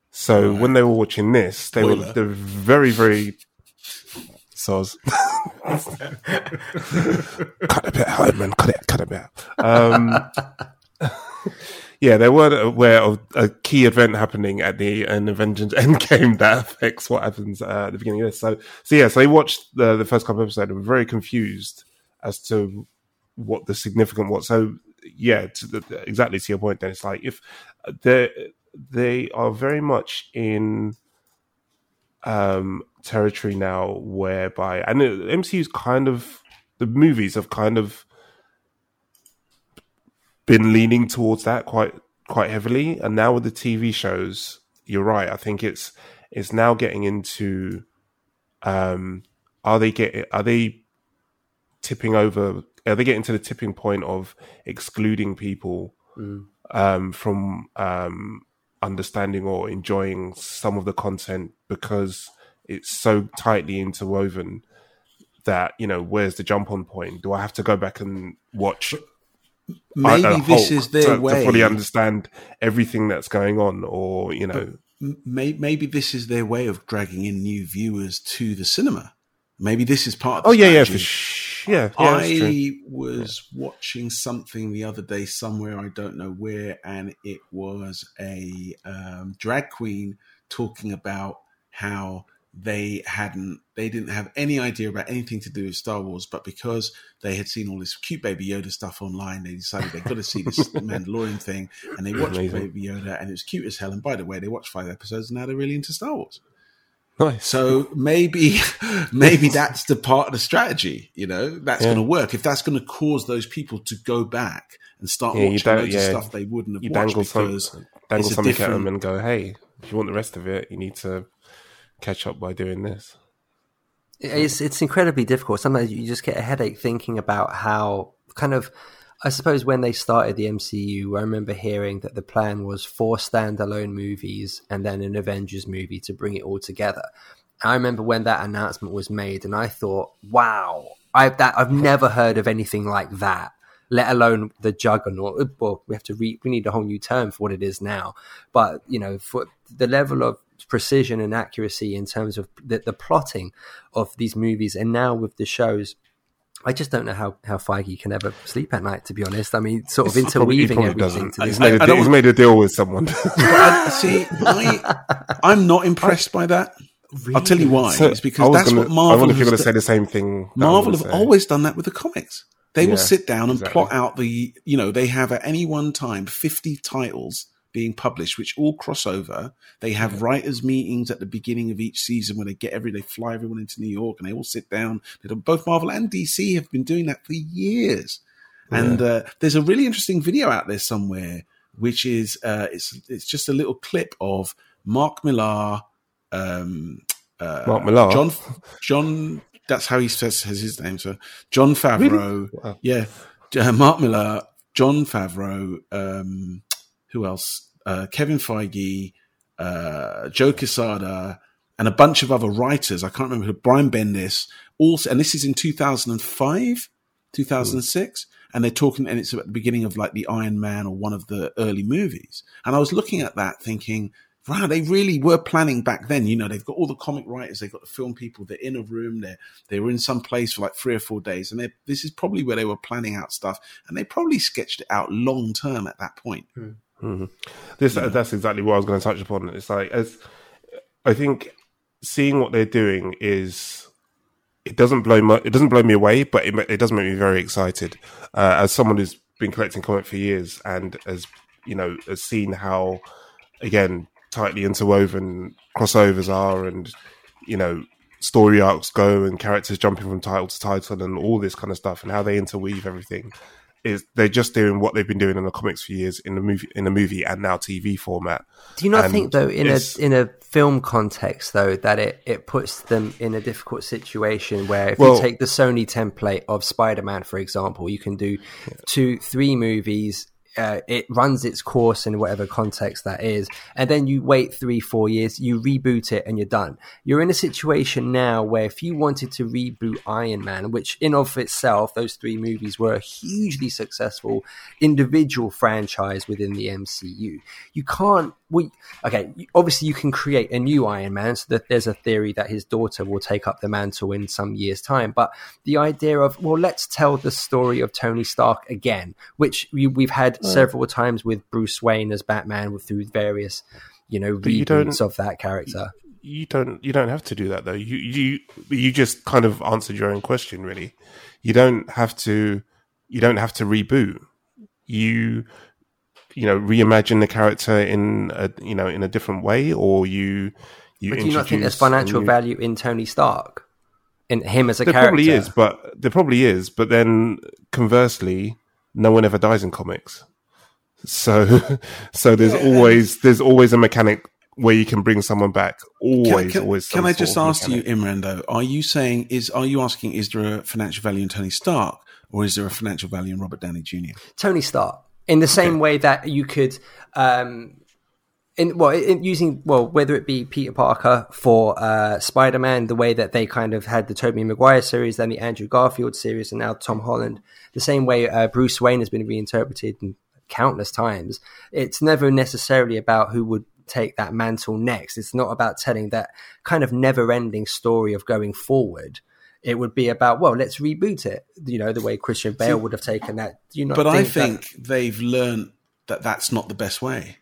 so right. when they were watching this they Spoiler. were they were very very Soz. [LAUGHS] cut a bit, Hardman. Cut it. Cut it bit. Um, [LAUGHS] yeah, they weren't aware of a key event happening at the an Avengers [LAUGHS] Endgame that affects what happens uh, at the beginning of this. So, so yeah, so they watched the the first couple of episodes and were very confused as to what the significant was. So, yeah, to the, exactly to your point. Then it's like if they they are very much in um territory now whereby and the MCU's kind of the movies have kind of been leaning towards that quite quite heavily. And now with the TV shows you're right. I think it's it's now getting into um are they getting are they tipping over are they getting to the tipping point of excluding people Mm. um from um understanding or enjoying some of the content because it's so tightly interwoven that you know where's the jump on point? Do i have to go back and watch Maybe uh, this is their to, way. to fully understand everything that's going on or you know may, maybe this is their way of dragging in new viewers to the cinema. Maybe this is part of the oh yeah yeah sh- yeah, yeah. I was watching something the other day somewhere, I don't know where, and it was a um, drag queen talking about how they hadn't, they didn't have any idea about anything to do with Star Wars, but because they had seen all this cute Baby Yoda stuff online, they decided they've got to see this [LAUGHS] Mandalorian thing, and they watched Amazing. Baby Yoda, and it was cute as hell. And by the way, they watched five episodes, and now they're really into Star Wars. nice So maybe, [LAUGHS] maybe that's the part of the strategy. You know, that's Yeah. going to work. If that's going to cause those people to go back and start Yeah, watching loads yeah, of stuff they wouldn't have you watched dangle some because dangle it's a something at them and go hey if you want the rest of it you need to catch up by doing this It's it's incredibly difficult. Sometimes you just get a headache thinking about how kind of. I suppose when they started the MCU, I remember hearing that the plan was four standalone movies and then an Avengers movie to bring it all together. I remember when that announcement was made, and I thought, "Wow, I that I've never heard of anything like that." Let alone the juggernaut. Well, we have to re- we need a whole new term for what it is now. But you know, for the level of precision and accuracy in terms of the, the plotting of these movies, and now with the shows, I just don't know how, how Feige can ever sleep at night. To be honest, I mean, sort of He probably- interweaving probably everything. doesn't. To He's this. made, a I deal, he's made a deal with someone. I, [LAUGHS] see, I, I'm not impressed by that. I'll tell you why. So, it's I because that's gonna- what Marvel. I wonder if you're going to say the same thing. Marvel have say. always done that with the comics. They will sit down and exactly. plot out the, you know, they have at any one time 50 titles being published, which all cross over. They have writers' meetings at the beginning of each season where they get every, they fly everyone into New York and they all sit down. They both Marvel and DC have been doing that for years. And uh, there's a really interesting video out there somewhere, which is uh, it's it's just a little clip of Mark Millar, um, uh, Mark Millar? John John. That's how he says his name. So Jon Favreau, Wow. yeah, uh, Mark Millar, Jon Favreau. Um, who else? Uh, Kevin Feige, uh, Joe Quesada, and a bunch of other writers. I can't remember who. Brian Bendis. Also, and this is in 2005, 2006, and they're talking, and it's at the beginning of like the Iron Man or one of the early movies. And I was looking at that, thinking, wow, they really were planning back then. You know, they've got all the comic writers, they've got the film people, they're in a room, they're they were in some place for like three or four days, and this is probably where they were planning out stuff, and they probably sketched it out long term at that point. This that's exactly what I was going to touch upon. It's like as I think seeing what they're doing is it doesn't blow my, it doesn't blow me away, but it, it does make me very excited. Uh, as someone who's been collecting comic for years and has you know has seen how again tightly interwoven crossovers are and you know story arcs go and characters jumping from title to title and all this kind of stuff and how they interweave everything is they're just doing what they've been doing in the comics for years in the movie in the movie and now TV format. Do you not And think, though, in a in a film context, though, that it, it puts them in a difficult situation where if Well- you take the Sony template of Spider Man, for example, you can do two, three movies uh, it runs its course in whatever context that is, and then you wait three, four years, you reboot it, and you're done. You're in a situation now where if you wanted to reboot Iron Man, which in of itself, those three movies were a hugely successful individual franchise within the MCU, you can't. We okay. Obviously, you can create a new Iron Man, so that there's a theory that his daughter will take up the mantle in some years' time. But the idea of well, let's tell the story of Tony Stark again, which we, we've had several times with Bruce Wayne as Batman through various, you know, you reboots of that character. You don't you don't have to do that though. You you you just kind of answered your own question really. You don't have to you don't have to reboot. You you know reimagine the character in a you know in a different way or you you But do you not think there's financial new- value in Tony Stark? In him as a There character? probably is, but there probably is. But then conversely, no one ever dies in comics. So, [LAUGHS] so there's always there's always a mechanic where you can bring someone back. Always, can, always. can I just ask mechanic. you, Imran? Though, are you saying is are you asking is there a financial value in Tony Stark, or is there a financial value in Robert Downey Jr.? Tony Stark. In the same way that you could, um, in well, in using well, whether it be Peter Parker for uh, Spider Man, the way that they kind of had the Tobey Maguire series, then the Andrew Garfield series, and now Tom Holland, the same way uh, Bruce Wayne has been reinterpreted countless times. It's never necessarily about who would take that mantle next. It's not about telling that kind of never ending story of going forward. It would be about, well, let's reboot it, you know, the way Christian Bale would have taken that. You not But I think that- they've learned that that's not the best way.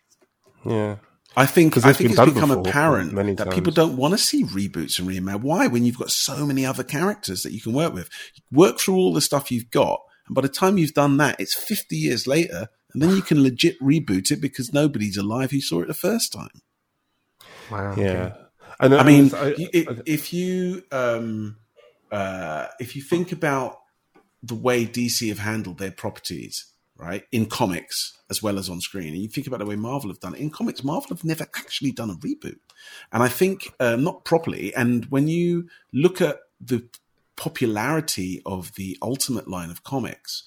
Yeah, I think 'Cause I think it's become apparent many that times. people don't want to see reboots and reimagine. Why? When you've got so many other characters that you can work with, work through all the stuff you've got, and by the time you've done that, it's fifty years later, and then you can legit reboot it because nobody's alive who saw it the first time. Wow. yeah. And I mean, I- you- i- if you um, uh, if you think about the way DC have handled their properties, right, in comics as well as on screen, and you think about the way Marvel have done it in comics, Marvel have never actually done a reboot, and I think uh, not properly. And when you look at the popularity of the Ultimate line of comics,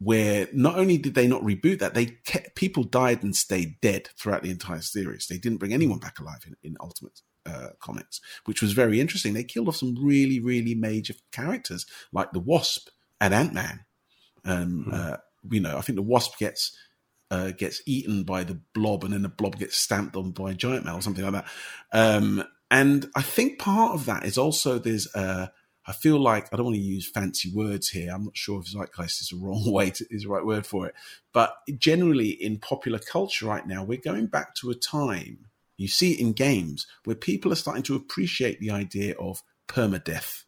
where not only did they not reboot that, they kept people died and stayed dead throughout the entire series. They didn't bring anyone back alive in, in Ultimate uh, comics, which was very interesting. They killed off some really, really major characters like the Wasp and Ant Man. Um, uh, you know, I think the Wasp gets uh, gets eaten by the Blob, and then the Blob gets stamped on by Giant Man or something like that. Um, and I think part of that is also there's uh, I feel like I don't want to use fancy words here. I'm not sure if zeitgeist is the wrong [LAUGHS] way to, is the right word for it. But generally, in popular culture right now, we're going back to a time. You see it in games where people are starting to appreciate the idea of permadeath.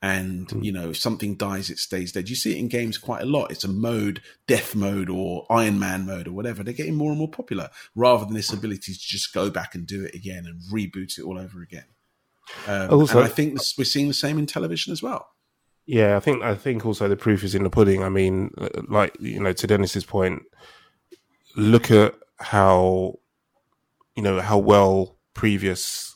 And hmm. you know, if something dies, it stays dead. You see it in games quite a lot. It's a mode, death mode, or Iron Man mode, or whatever. They're getting more and more popular, rather than this ability to just go back and do it again and reboot it all over again. Um, Also- and I think this, we're seeing the same in television as well. Yeah, I think I think also the proof is in the pudding. I mean, like you know, to Dennis's point, look at how you know how well previous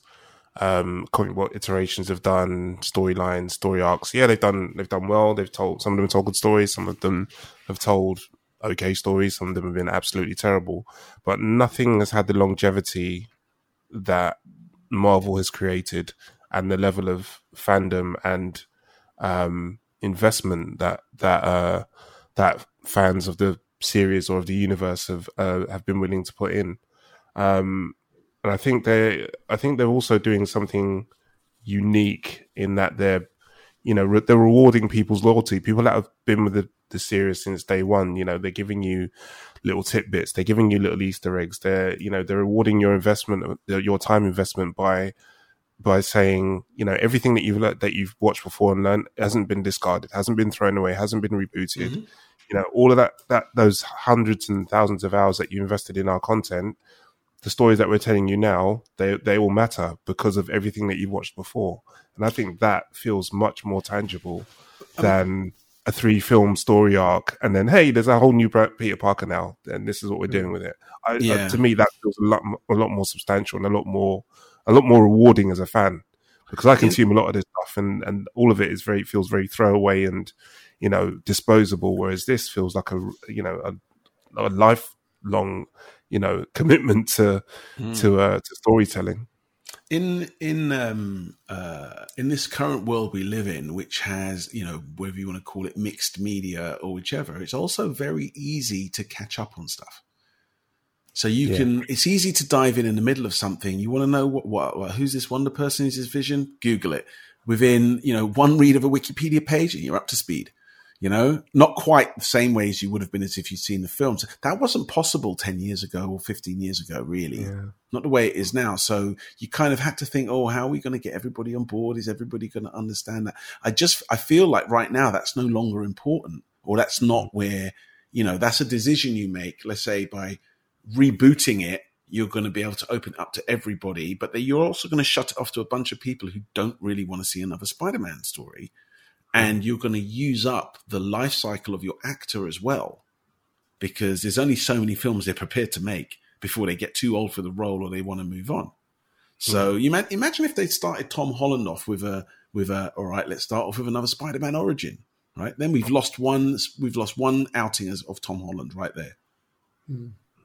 um comic book iterations have done storylines, story arcs. Yeah, they've done they've done well. They've told some of them have told good stories. Some of them have told okay stories. Some of them have been absolutely terrible. But nothing has had the longevity that Marvel has created and the level of fandom and um, investment that that uh, that fans of the series or of the universe have uh, have been willing to put in. Um, and I think they I think they're also doing something unique in that they're you know re- they're rewarding people's loyalty. People that have been with the, the series since day one, you know, they're giving you little tidbits, they're giving you little Easter eggs. They're you know they're rewarding your investment, uh, your time investment by by saying, you know, everything that you've learned, that you've watched before and learned hasn't been discarded, hasn't been thrown away, hasn't been rebooted. You know, all of that, that those hundreds and thousands of hours that you invested in our content, the stories that we're telling you now, they they all matter because of everything that you've watched before. And I think that feels much more tangible than a three film story arc. And then, hey, there's a whole new Peter Parker now, and this is what we're doing with it. I, Yeah. uh, to me, that feels a lot, a lot more substantial and a lot more a lot more rewarding as a fan because I consume a lot of this stuff and, and all of it is very feels very throwaway and you know disposable. Whereas this feels like a you know a a lifelong, you know, commitment to Hmm. to uh, to storytelling. In in um uh in this current world we live in which has you know whether you want to call it mixed media or whichever it's also very easy to catch up on stuff. So you Yeah. can it's easy to dive in in the middle of something. You want to know what, what, what who's this Wanda person? Who's his vision? Google it. Within you know one read of a wikipedia page and you're up to speed you know not quite the same way as you would have been as if you'd seen the films that wasn't possible 10 years ago or 15 years ago really not the way it is now. So you kind of had to think, oh, how are we going to get everybody on board? Is everybody going to understand that? I just, I feel like right now that's no longer important or that's not mm. where, you know, that's a decision you make. Let's say by rebooting it, you're going to be able to open it up to everybody, but then you're also going to shut it off to a bunch of people who don't really want to see another Spider-Man story. And you're going to use up the life cycle of your actor as well, because there's only so many films they're prepared to make before they get too old for the role or they want to move on. So you ma- imagine if they started Tom Holland off with a with a all right, let's start off with another Spider-Man origin, right? Then we've lost one we've lost one outing as of Tom Holland right there.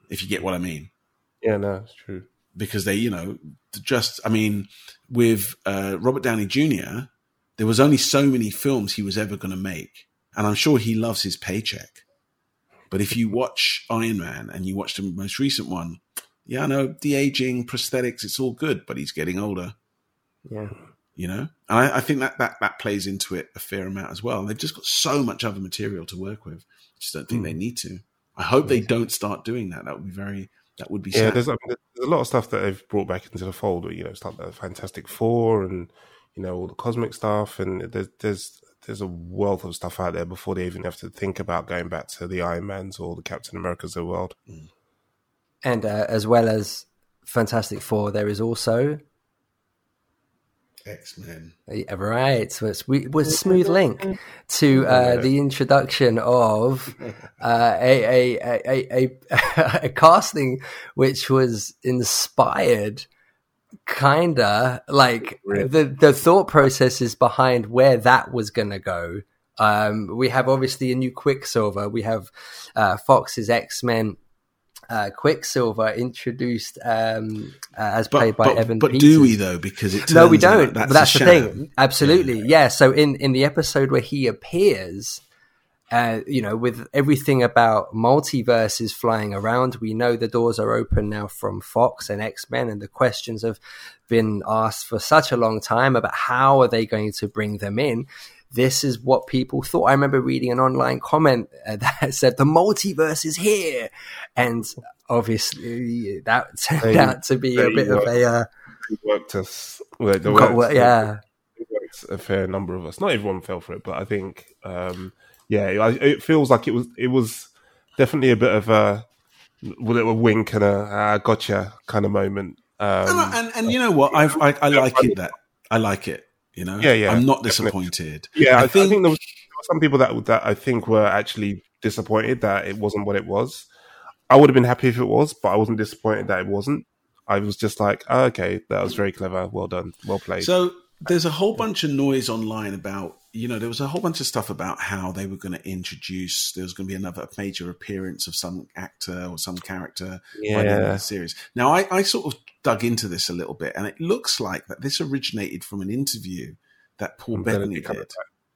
If you get what I mean, Yeah, no, it's true. because they, you know, just I mean, with uh, Robert Downey Jr., there was only so many films he was ever going to make, and I'm sure he loves his paycheck. But if you watch Iron Man and you watch the most recent one, yeah, I know the aging, prosthetics, it's all good, but he's getting older, Yeah. you know. And I, I think that, that that plays into it a fair amount as well. And they've just got so much other material to work with. I just don't think hmm. they need to. I hope they don't start doing that. That would be very. That would be Yeah, sad. there's, I mean, there's a lot of stuff that they've brought back into the fold. You know, it's like the Fantastic Four and you know all the cosmic stuff, and there's there's there's a wealth of stuff out there before they even have to think about going back to the Iron Mans or the Captain Americas of the world. And uh, as well as Fantastic Four, there is also X Men. Yeah, right. So it's we was a smooth link to uh, the introduction of uh, a, a, a, a, a, [LAUGHS] a casting which was inspired kinda like the the thought processes behind where that was gonna go. Um, we have obviously a new Quicksilver. We have uh, Fox's X Men. Uh, Quicksilver introduced um, uh, as played by but, Evan. But Peters. do we though? Because it No, we don't. That's, but that's the thing. Absolutely, yeah. So in in the episode where he appears, uh, you know, with everything about multiverses flying around, we know the doors are open now from Fox and X Men, and the questions have been asked for such a long time about how are they going to bring them in. This is what people thought. I remember reading an online comment uh, [LAUGHS] that said the multiverse is here, and obviously that turned They- out to be a bit of a uh, worked us. It worked- yeah. worked a fair number of us. Not everyone fell for it, but I think, um, yeah, it, feels like it was it was definitely a bit of a with a wink and a uh, gotcha kind of moment. And, Um, I- and and you know what? I've, I I like it that I like it. You know, Yeah, yeah, I'm not definitely. disappointed. Yeah, I, I I think, think- there, was, there were some people that that I think were actually disappointed that it wasn't what it was. I would have been happy if it was, but I wasn't disappointed that it wasn't. I was just like, oh, okay, that was very clever, well done, well played. So there's a whole bunch of noise online about, you know, there was a whole bunch of stuff about how they were going to introduce, there was going to be another major appearance of some actor or some character by the end of the series. Now, I, I sort of dug into this a little bit, and it looks like that this originated from an interview that Paul From Bettany did.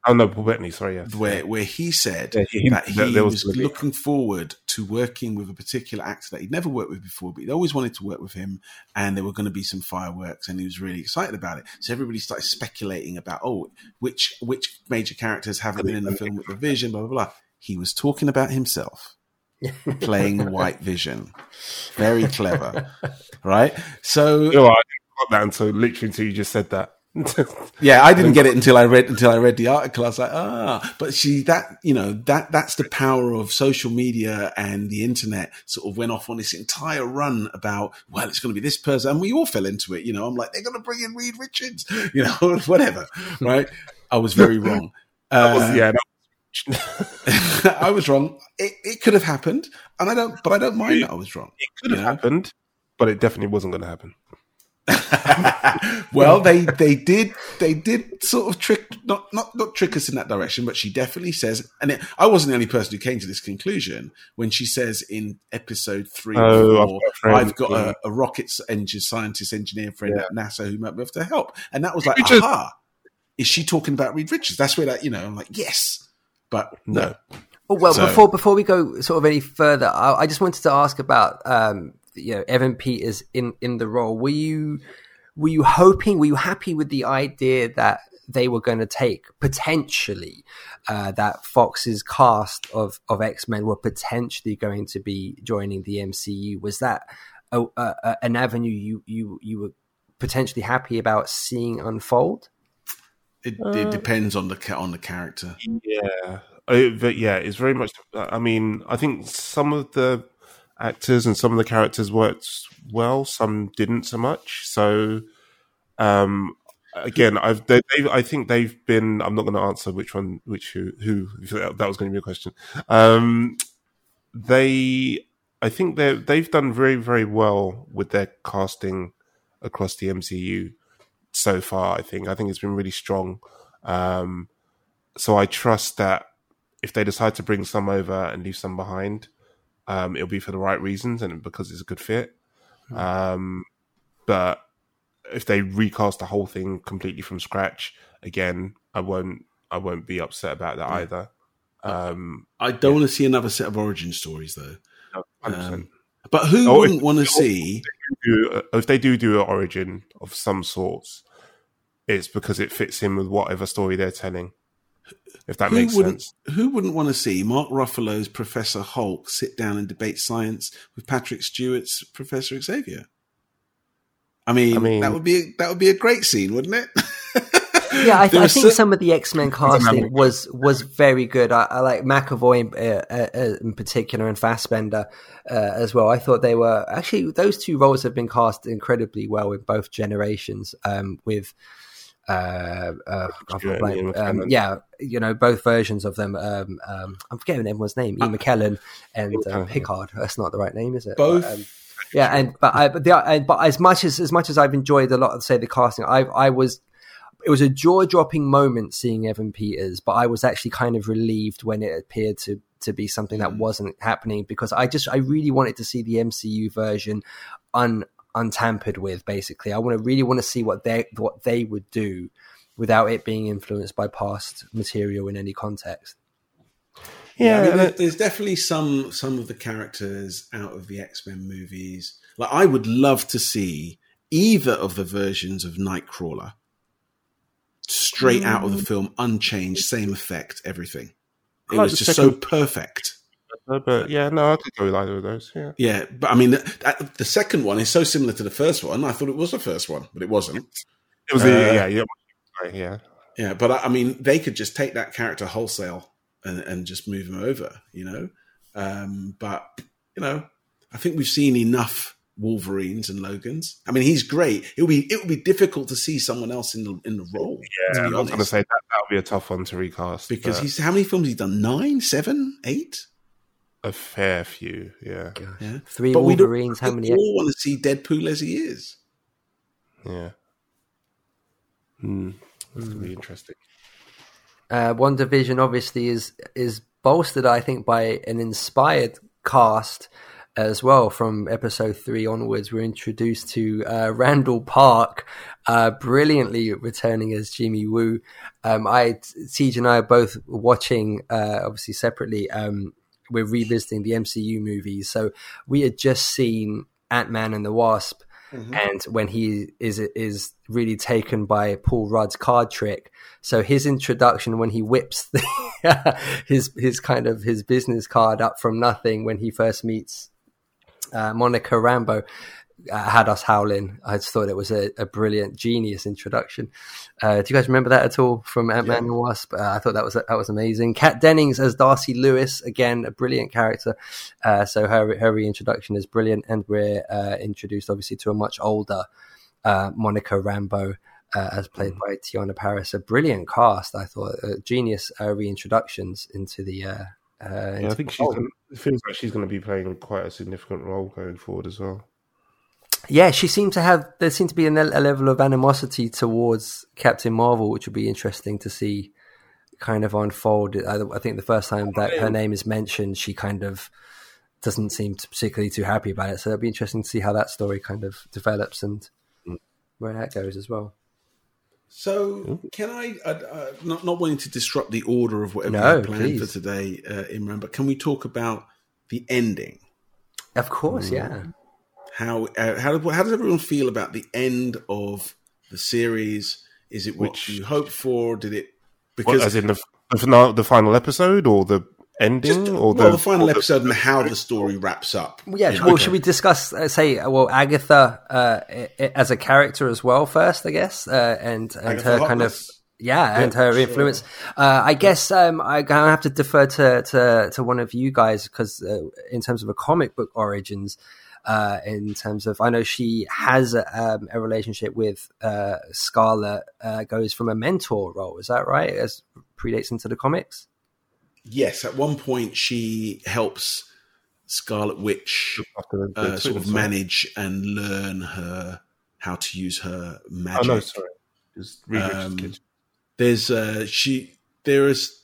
Oh no, Paul Bettany, sorry, yes. where where he said Yeah, he- that he that was was, looking forward to working with a particular actor that he'd never worked with before, but he'd always wanted to work with him, and there were going to be some fireworks, and he was really excited about it. So everybody started speculating about oh, which which major characters haven't been in the film with the Vision, blah blah blah. He was talking about himself playing [LAUGHS] White Vision. Very clever, right? So You know, I didn't got that until literally until you just said that. [LAUGHS] Yeah, I didn't get it until I read until I read the article. I was like, ah, but see that you know that that's the power of social media and the internet. Sort of went off on this entire run about well, it's going to be this person, and we all fell into it. You know, I'm like, they're going to bring in Reed Richards, [LAUGHS] you know, [LAUGHS] whatever, right? I was very wrong. That was- Uh, yeah, that, I was wrong. It, it could have happened, and I don't, but I don't mind that I was wrong. it could have know? happened, but it definitely wasn't going to happen. [LAUGHS] well, they they did they did sort of trick not not not trick us in that direction, but she definitely says, and it, I wasn't the only person who came to this conclusion when she says in episode three, Oh, or I've got a friend, I've got yeah. a, a rocket engine scientist engineer friend Yeah. at NASA who might be able to help, and that was like, Richards. aha, is she talking about Reed Richards? That's where that you know, I'm like, yes, but no, Oh, well, So- before before we go sort of any further, I, I just wanted to ask about um, you know Evan Peters in in the role. Were you were you hoping? Were you happy with the idea that they were going to take potentially uh, that Fox's cast of of X Men were potentially going to be joining the MCU? Was that a, a, a- an avenue you you you were potentially happy about seeing unfold? it, it depends on the ca- on the character. Yeah, I, but yeah, it's very much. I mean, I think some of the actors and some of the characters worked well, some didn't so much. So, um, again, I've they, I think they've been. I'm not going to answer which one, which who, who. That that was going to be a question. Um, they, I think they they've done very very well with their casting across the MCU so far. I think I think it's been really strong. Um, so I trust that if they decide to bring some over and leave some behind, um, it'll be for the right reasons and because it's a good fit. Um, but if they recast the whole thing completely from scratch, again, I won't I won't be upset about that either. Um, I don't want to see another set of origin stories though. Um, But who Oh, wouldn't want to see? do, if they do do an origin of some sorts, it's because it fits in with whatever story they're telling. If that Who makes wouldn't, sense. who wouldn't want to see Mark Ruffalo's Professor Hulk sit down and debate science with Patrick Stewart's Professor Xavier? I mean, I mean- that would be a, that would be a great scene, wouldn't it? [LAUGHS] Yeah, I, There I think cer- some of the X Men casting was was very good. I, I like McAvoy in, uh, uh, in particular and Fassbender uh, as well. I thought they were actually those two roles have been cast incredibly well in both generations. Um, with uh, uh, God, blank- Ian um, yeah, you know both versions of them. Um, um, I'm forgetting everyone's name. Ian McKellen and uh, McKellen, yeah. Picard. That's not the right name, is it? Both. But, um, yeah, and but I but, the, and, but as much as as much as I've enjoyed a lot of say the casting, I I was it was a jaw dropping moment seeing Evan Peters, but I was actually kind of relieved when it appeared to to be something that wasn't happening because I just I really wanted to see the MCU version un untampered with. Basically, I want to really want to see what they what they would do without it being influenced by past material in any context. Yeah, I mean, uh, and there's definitely some some of the characters out of the X Men movies. Like, I would love to see either of the versions of Nightcrawler straight out of the mm. film, unchanged, same effect, everything. It like was the just so perfect. But yeah, no, I could go with either of those. Yeah, Yeah, but I mean, that, the second one is so similar to the first one. I thought it was the first one, but it wasn't. it was. Uh, yeah, yeah, yeah. Yeah, but I, I mean, they could just take that character wholesale and, and just move him over, you know. Um, but you know, I think we've seen enough Wolverines and Logans. I mean, he's great. It would be it would be difficult to see someone else in the in the role. Yeah, I was going to say that that would be a tough one to recast because but he's how many films he's done? Nine, seven, eight. A fair few. Yeah, Yeah, Three But we Wolverines. How we many? all want to see Deadpool as he is. yeah. Hmm. That's gonna be interesting. uh, WandaVision obviously is is bolstered, I think, by an inspired cast as well. From episode three onwards, we're introduced to uh, Randall Park, uh, brilliantly returning as Jimmy Woo. Um, I, TJ and I are both watching, uh, obviously separately. Um, we're revisiting the MCU movies, so we had just seen Ant Man and the Wasp. And when he is is really taken by Paul Rudd's card trick, so his introduction when he whips the, [LAUGHS] his his kind of his business card up from nothing when he first meets uh, Monica Rambeau had us howling. I just thought it was a, a brilliant, genius introduction. Uh, do you guys remember that at all from Ant Man and Wasp? Uh, I thought that was that was amazing. Kat Dennings as Darcy Lewis, again a brilliant character. Uh, so her her reintroduction is brilliant, and we're uh, introduced obviously to a much older uh, Monica Rambeau. Uh, as played by Teyonah Parris, a brilliant cast. I thought uh, genius uh, reintroductions into the. Uh, uh, Yeah, I think the she's. role. Gonna, it feels like she's going to be playing quite a significant role going forward as well. Yeah, she seemed to have. There seemed to be a, a level of animosity towards Captain Marvel, which would be interesting to see kind of unfold. I, I think the first time that her name is mentioned, she kind of doesn't seem particularly too happy about it. So it'll be interesting to see how that story kind of develops and where that goes as well. So, can I, uh, uh, not not wanting to disrupt the order of whatever No, you planned for today, uh, Imran, but can we talk about the ending? Of course, yeah. How uh, how how does everyone feel about the end of the series? Is it what Which- you hoped for? Did it What, because as in the, the, final, the final episode or the ending just, or well, the, the final or the- episode and how the story wraps up? Yeah, You well, okay. should we discuss, uh, say, uh, well, Agatha uh, i- i- as a character as well first, I guess, uh, and and Agatha her kind of Harkness? yeah, and her influence. Uh, I guess um, I gonna have to defer to to, to one of you guys because uh, in terms of a comic book origins. Uh, in terms of, I know she has a, um, a relationship with uh, Scarlet. Uh, goes from a mentor role, is that right? As predates into the comics. Yes, at one point she helps Scarlet Witch after the- the uh, sort of manage and learn her how to use her magic. Oh no, sorry. Just Um, there's uh she there is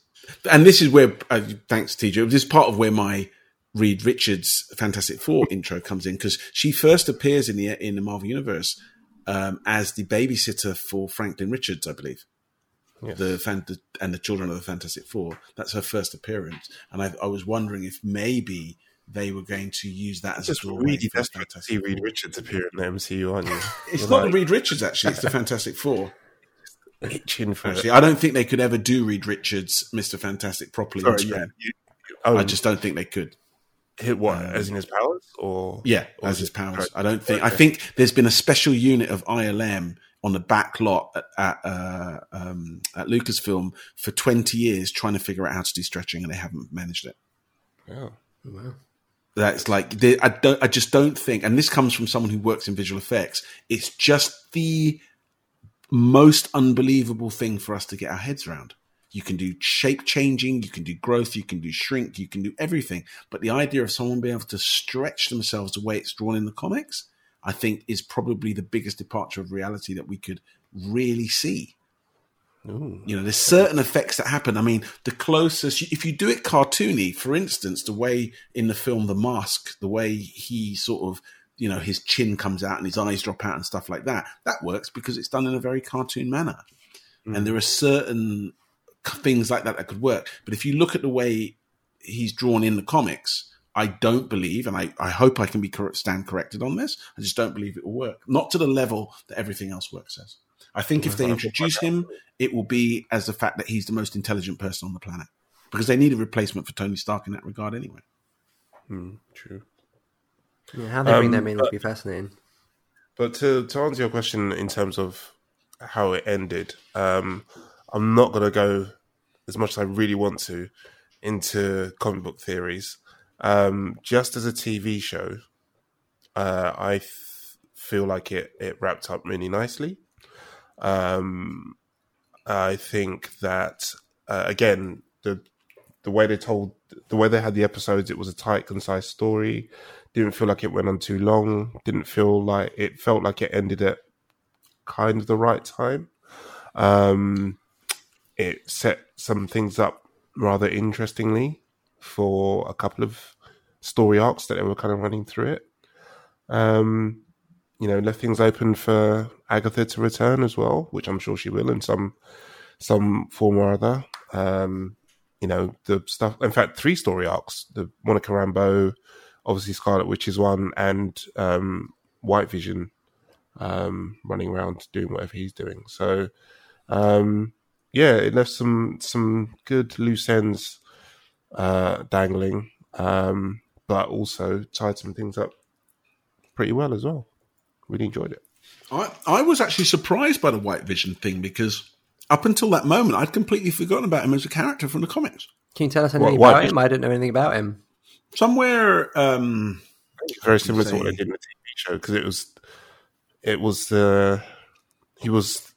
and this is where uh, thanks TJ this is part of where my Reed Richards Fantastic Four intro comes in because she first appears in the in the Marvel universe um, as the babysitter for Franklin Richards I believe Yes. the fan- and the children of the Fantastic Four that's her first appearance and I, I was wondering if maybe they were going to use that as Just a doorway really desperate to see Reed Richards appear in the MCU, aren't you? [LAUGHS] It's You're not like the Reed Richards actually it's the [LAUGHS] Fantastic Four itching for actually it. I don't think they could ever do Reed Richards Mr Fantastic properly Sorry, yeah. You- Oh, I just don't think they could hit what um, as in his powers or Yeah, or as his powers. I don't think. I think there's been a special unit of ILM on the back lot at at, uh, um, at Lucasfilm for 20 years trying to figure out how to do stretching, and they haven't managed it. Yeah. That's like they, I don't. I just don't think. And this comes from someone who works in visual effects. It's just the most unbelievable thing for us to get our heads around. You can do shape changing, you can do growth, you can do shrink, you can do everything. But the idea of someone being able to stretch themselves the way it's drawn in the comics, I think is probably the biggest departure of reality that we could really see. Ooh. You know, there's certain effects that happen. I mean, the closest, if you do it cartoony, for instance, the way in the film The Mask, the way he sort of, you know, his chin comes out and his eyes drop out and stuff like that, that works because it's done in a very cartoon manner. Mm. And there are certain things like that that could work. But if you look at the way he's drawn in the comics, I don't believe, and I, I hope I can be cor- stand corrected on this. I just don't believe it will work. Not to the level that everything else works as. I think if they introduce him, it will be as the fact that he's the most intelligent person on the planet. Because they need a replacement for Tony Stark in that regard anyway. Hmm, true. Yeah, how they bring Um, them in would be fascinating. But to to answer your question in terms of how it ended, um, I'm not going to go as much as I really want to into comic book theories. Um, just as a TV show, uh, I th- feel like it it wrapped up really nicely. Um, I think that uh, again the the way they told the way they had the episodes, it was a tight, concise story. Didn't feel like it went on too long. Didn't feel like it felt like it ended at kind of the right time. Um, it set some things up rather interestingly for a couple of story arcs that they were kind of running through it. Um, you know, left things open for Agatha to return as well, which I'm sure she will in some some form or other. Um, you know, the stuff. In fact, three story arcs: the Monica Rambeau, obviously Scarlet Witch's one, and um, White Vision um, running around doing whatever he's doing. So, um, yeah, it left some some good loose ends uh, dangling, um, but also tied some things up pretty well as well. Really enjoyed it. I, I was actually surprised by the White Vision thing because up until that moment, I'd completely forgotten about him as a character from the comics. Can you tell us anything What- what- about him? I don't know anything about him. Somewhere, um, Very similar to what say- they did in the TV show because it was it was the he was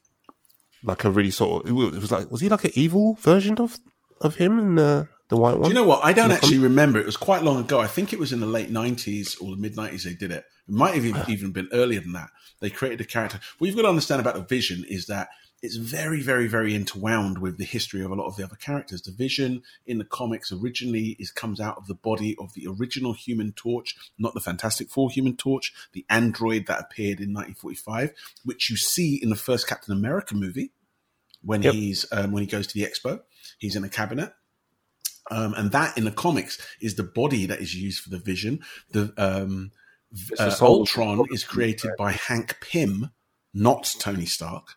like a really sort of it was, it was like was he like an evil version of of him in the The white one. Do you know what? I don't actually remember. It was quite long ago. I think it was in the late nineties or the mid nineties. They did it. It might have even, ah. even been earlier than that. They created a character. What you've got to understand about the Vision is that it's very, very, very interwound with the history of a lot of the other characters. The Vision in the comics originally is comes out of the body of the original Human Torch, not the Fantastic Four Human Torch, the android that appeared in 1945, which you see in the first Captain America movie when Yep. he's um, when he goes to the expo. He's in a cabinet. Um, and that in the comics is the body that is used for the Vision. The um, uh. Ultron is created by Hank Pym, not Tony Stark.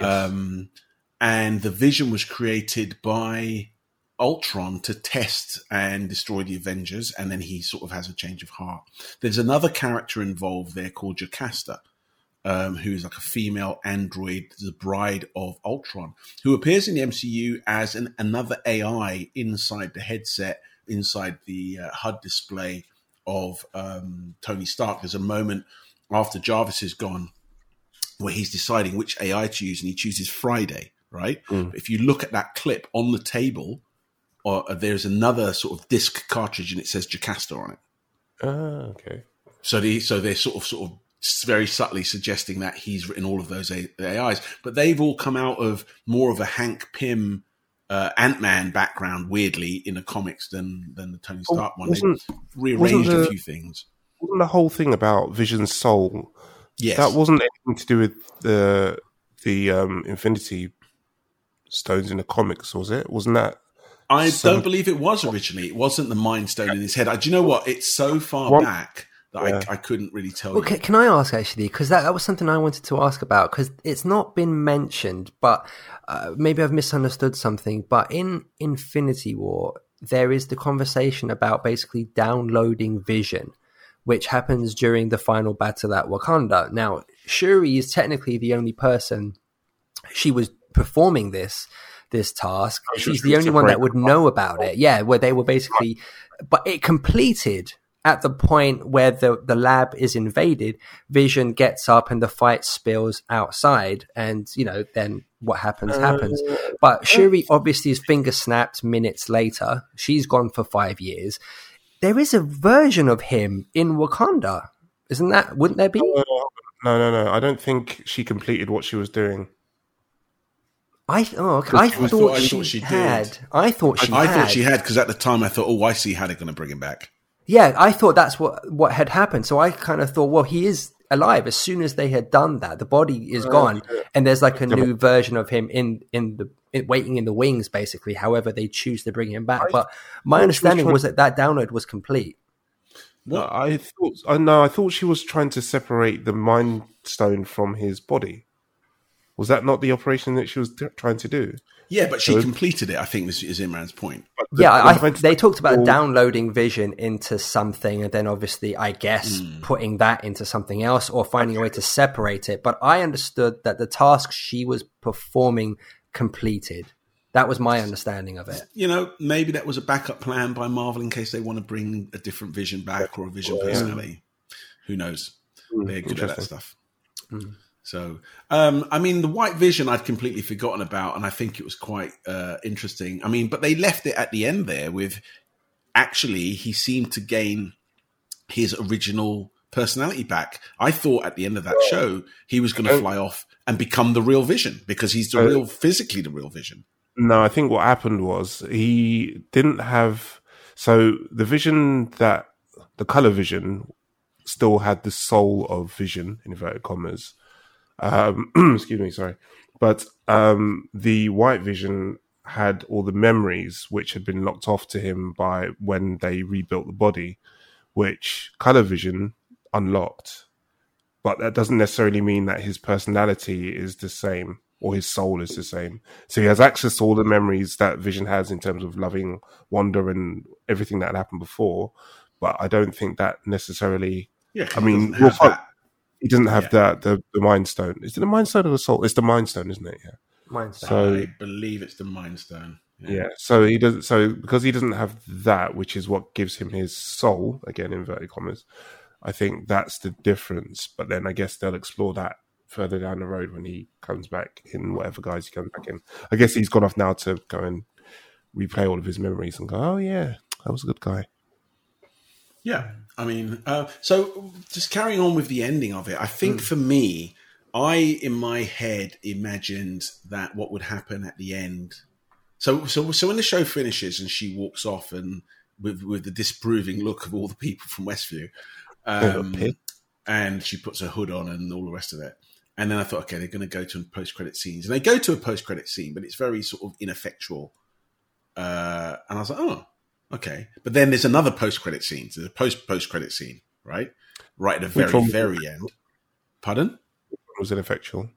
Um, and the Vision was created by Ultron to test and destroy the Avengers, and then he sort of has a change of heart. There's another character involved there called Jocasta, um, who's like a female android, the bride of Ultron, who appears in the MCU as an, another AI inside the headset, inside the uh, HUD display of um, Tony Stark. There's a moment after Jarvis is gone where he's deciding which AI to use, and he chooses Friday, right? Mm. If you look at that clip on the table, or uh, there's another sort of disc cartridge, and it says Jocasta on it. Ah, okay. So the so they're sort of sort of very subtly suggesting that he's written all of those A- AIs, but they've all come out of more of a Hank Pym. Uh, Ant Man background, weirdly, in the comics than than the Tony Oh, Stark one. They rearranged wasn't a the- few things. Wasn't the whole thing about Vision's soul? Yes, That wasn't anything to do with the the um, Infinity Stones in the comics, was it? Wasn't that? I Some- don't believe it was originally. It wasn't the Mind Stone in his head. I, do you know what? It's so far One- back that Yeah. I, I couldn't really tell Well, you. can, can I ask actually? Because that, that was something I wanted to ask about. Because it's not been mentioned, but uh, maybe I've misunderstood something. But in Infinity War, there is the conversation about basically downloading Vision, which happens during the final battle at Wakanda. Now, Shuri is technically the only person she was performing this this task. Oh, She's the only one that would know about it. Yeah, where they were basically, but it completed at the point where the the lab is invaded. Vision gets up and the fight spills outside, and you know then what happens happens. But Shuri obviously is finger snapped minutes later. She's gone for five years. There is a version of him in Wakanda, isn't that? Wouldn't there be? No, no, no. I don't think she completed what she was doing. I oh, okay. I I thought, thought- I she, thought she did. had. I thought she. I had. thought she had because at the time I thought, oh, I see how they're going to bring him back. Yeah, I thought that's what what had happened. So I kind of thought, well, he is alive. As soon as they had done that, the body is oh, gone, and there's like a new version of him in in the in, waiting in the wings, basically. However, they choose to bring him back. But my she was understanding trying- was that that download was complete. No, I thought. I no, I thought she was trying to separate the Mind Stone from his body. Was that not the operation that she was t- trying to do? Yeah, but she So- completed it. I think this is Imran's point. The- yeah, the I, Mind they talked about Stone- downloading Vision into something, and then obviously, I guess, Hmm. putting that into something else or finding a way to separate it. But I understood that the task she was performing completed. That was my understanding of it. You know, maybe that was a backup plan by Marvel in case they want to bring a different Vision back or a Vision personality. Who knows? They're good at that interesting. stuff. So, um, I mean, the White Vision I'd completely forgotten about, and I think it was quite uh, interesting. I mean, but they left it at the end there with actually he seemed to gain his original personality back. I thought at the end of that show he was going to fly off and become the real Vision because he's the Uh, real, physically the real Vision. No, I think what happened was he didn't have. So the vision that the color vision still had the soul of vision in inverted commas. Um, [CLEARS THROAT] excuse me, sorry, but um, the white vision had all the memories which had been locked off to him by when they rebuilt the body, which color vision unlocked. But that doesn't necessarily mean that his personality is the same or his soul is the same. So he has access to all the memories that Vision has in terms of loving Wanda and everything that had happened before. But I don't think that necessarily. Yeah, I mean, He doesn't have Yeah. that the the Mind Stone. Is it the Mind Stone or the Soul? It's the Mind Stone, isn't it? Yeah. Mine's that. So I believe it's the Mind Stone. yeah. So he doesn't. So because he doesn't have that, which is what gives him his soul again, inverted commas. I think that's the difference. But then I guess they'll explore that further down the road when he comes back in whatever guise he comes back in. I guess he's gone off now to go and replay all of his memories and go, "Oh yeah, that was a good guy." Yeah, I mean, uh, so just carrying on with the ending of it, I think for me, I in my head imagined that what would happen at the end. So, so, so when the show finishes and she walks off and with with the disproving look of all the people from Westview, um, and she puts her hood on and all the rest of it. And then I thought, okay, they're going to go to post credit scenes, and they go to a post credit scene, but it's very sort of ineffectual. Uh, and I was like, oh, okay. But then there's another post credit scene. There's a post post credit scene, right? Right at the Which very one? very end. Pardon? Was ineffectual?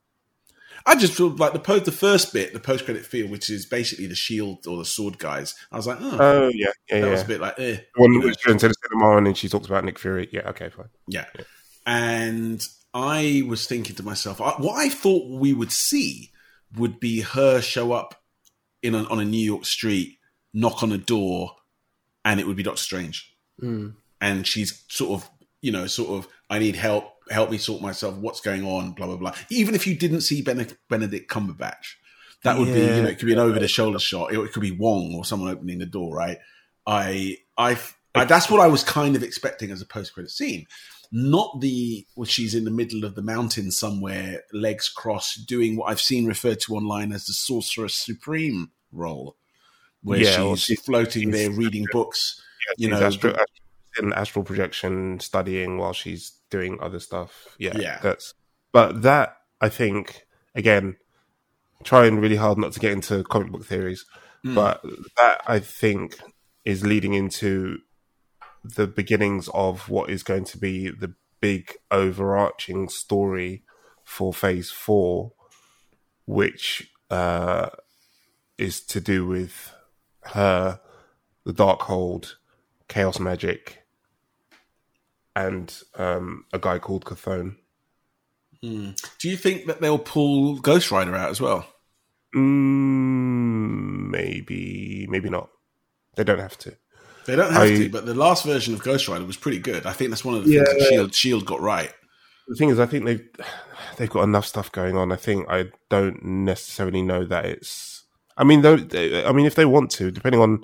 I just feel like the post, the first bit, the post credit feel, which is basically the shield or the sword guys. I was like, oh, Oh yeah, yeah, that yeah. was a bit like, eh. One you know. she to the cinema and then she talks about Nick Fury. Yeah, okay, fine. Yeah. And I was thinking to myself, I, what I thought we would see would be her show up in a, on a New York street, knock on a door, and it would be Doctor Strange. Hmm. And she's sort of, you know, sort of, I need help, help me sort myself, what's going on, blah, blah, blah. Even if you didn't see Benedict, Benedict Cumberbatch, that would be, you know, it could be an over the shoulder shot. It, it could be Wong or someone opening the door, right? I, I, I, that's what I was kind of expecting as a post credit scene not the well, she's in the middle of the mountain somewhere, legs crossed, doing what I've seen referred to online as the Sorceress Supreme role, where Yeah, well, she's floating she's- there reading books. You know, astro- in astral projection, studying while she's doing other stuff. Yeah, Yeah. That's but that I think again, trying really hard not to get into comic book theories, Hmm. but that I think is leading into the beginnings of what is going to be the big overarching story for Phase Four, which uh, is to do with her, the Darkhold, Chaos Magic, and um, a guy called Chthon. do you think that they'll pull Ghost Rider out as well? Mm, maybe, maybe not. They don't have to. They don't have I- to, but the last version of Ghost Rider was pretty good. I think that's one of the things that Shield Shield got right. The thing is, I think they've they've got enough stuff going on. I think I don't necessarily know that it's. I mean, though, I mean, if they want to, depending on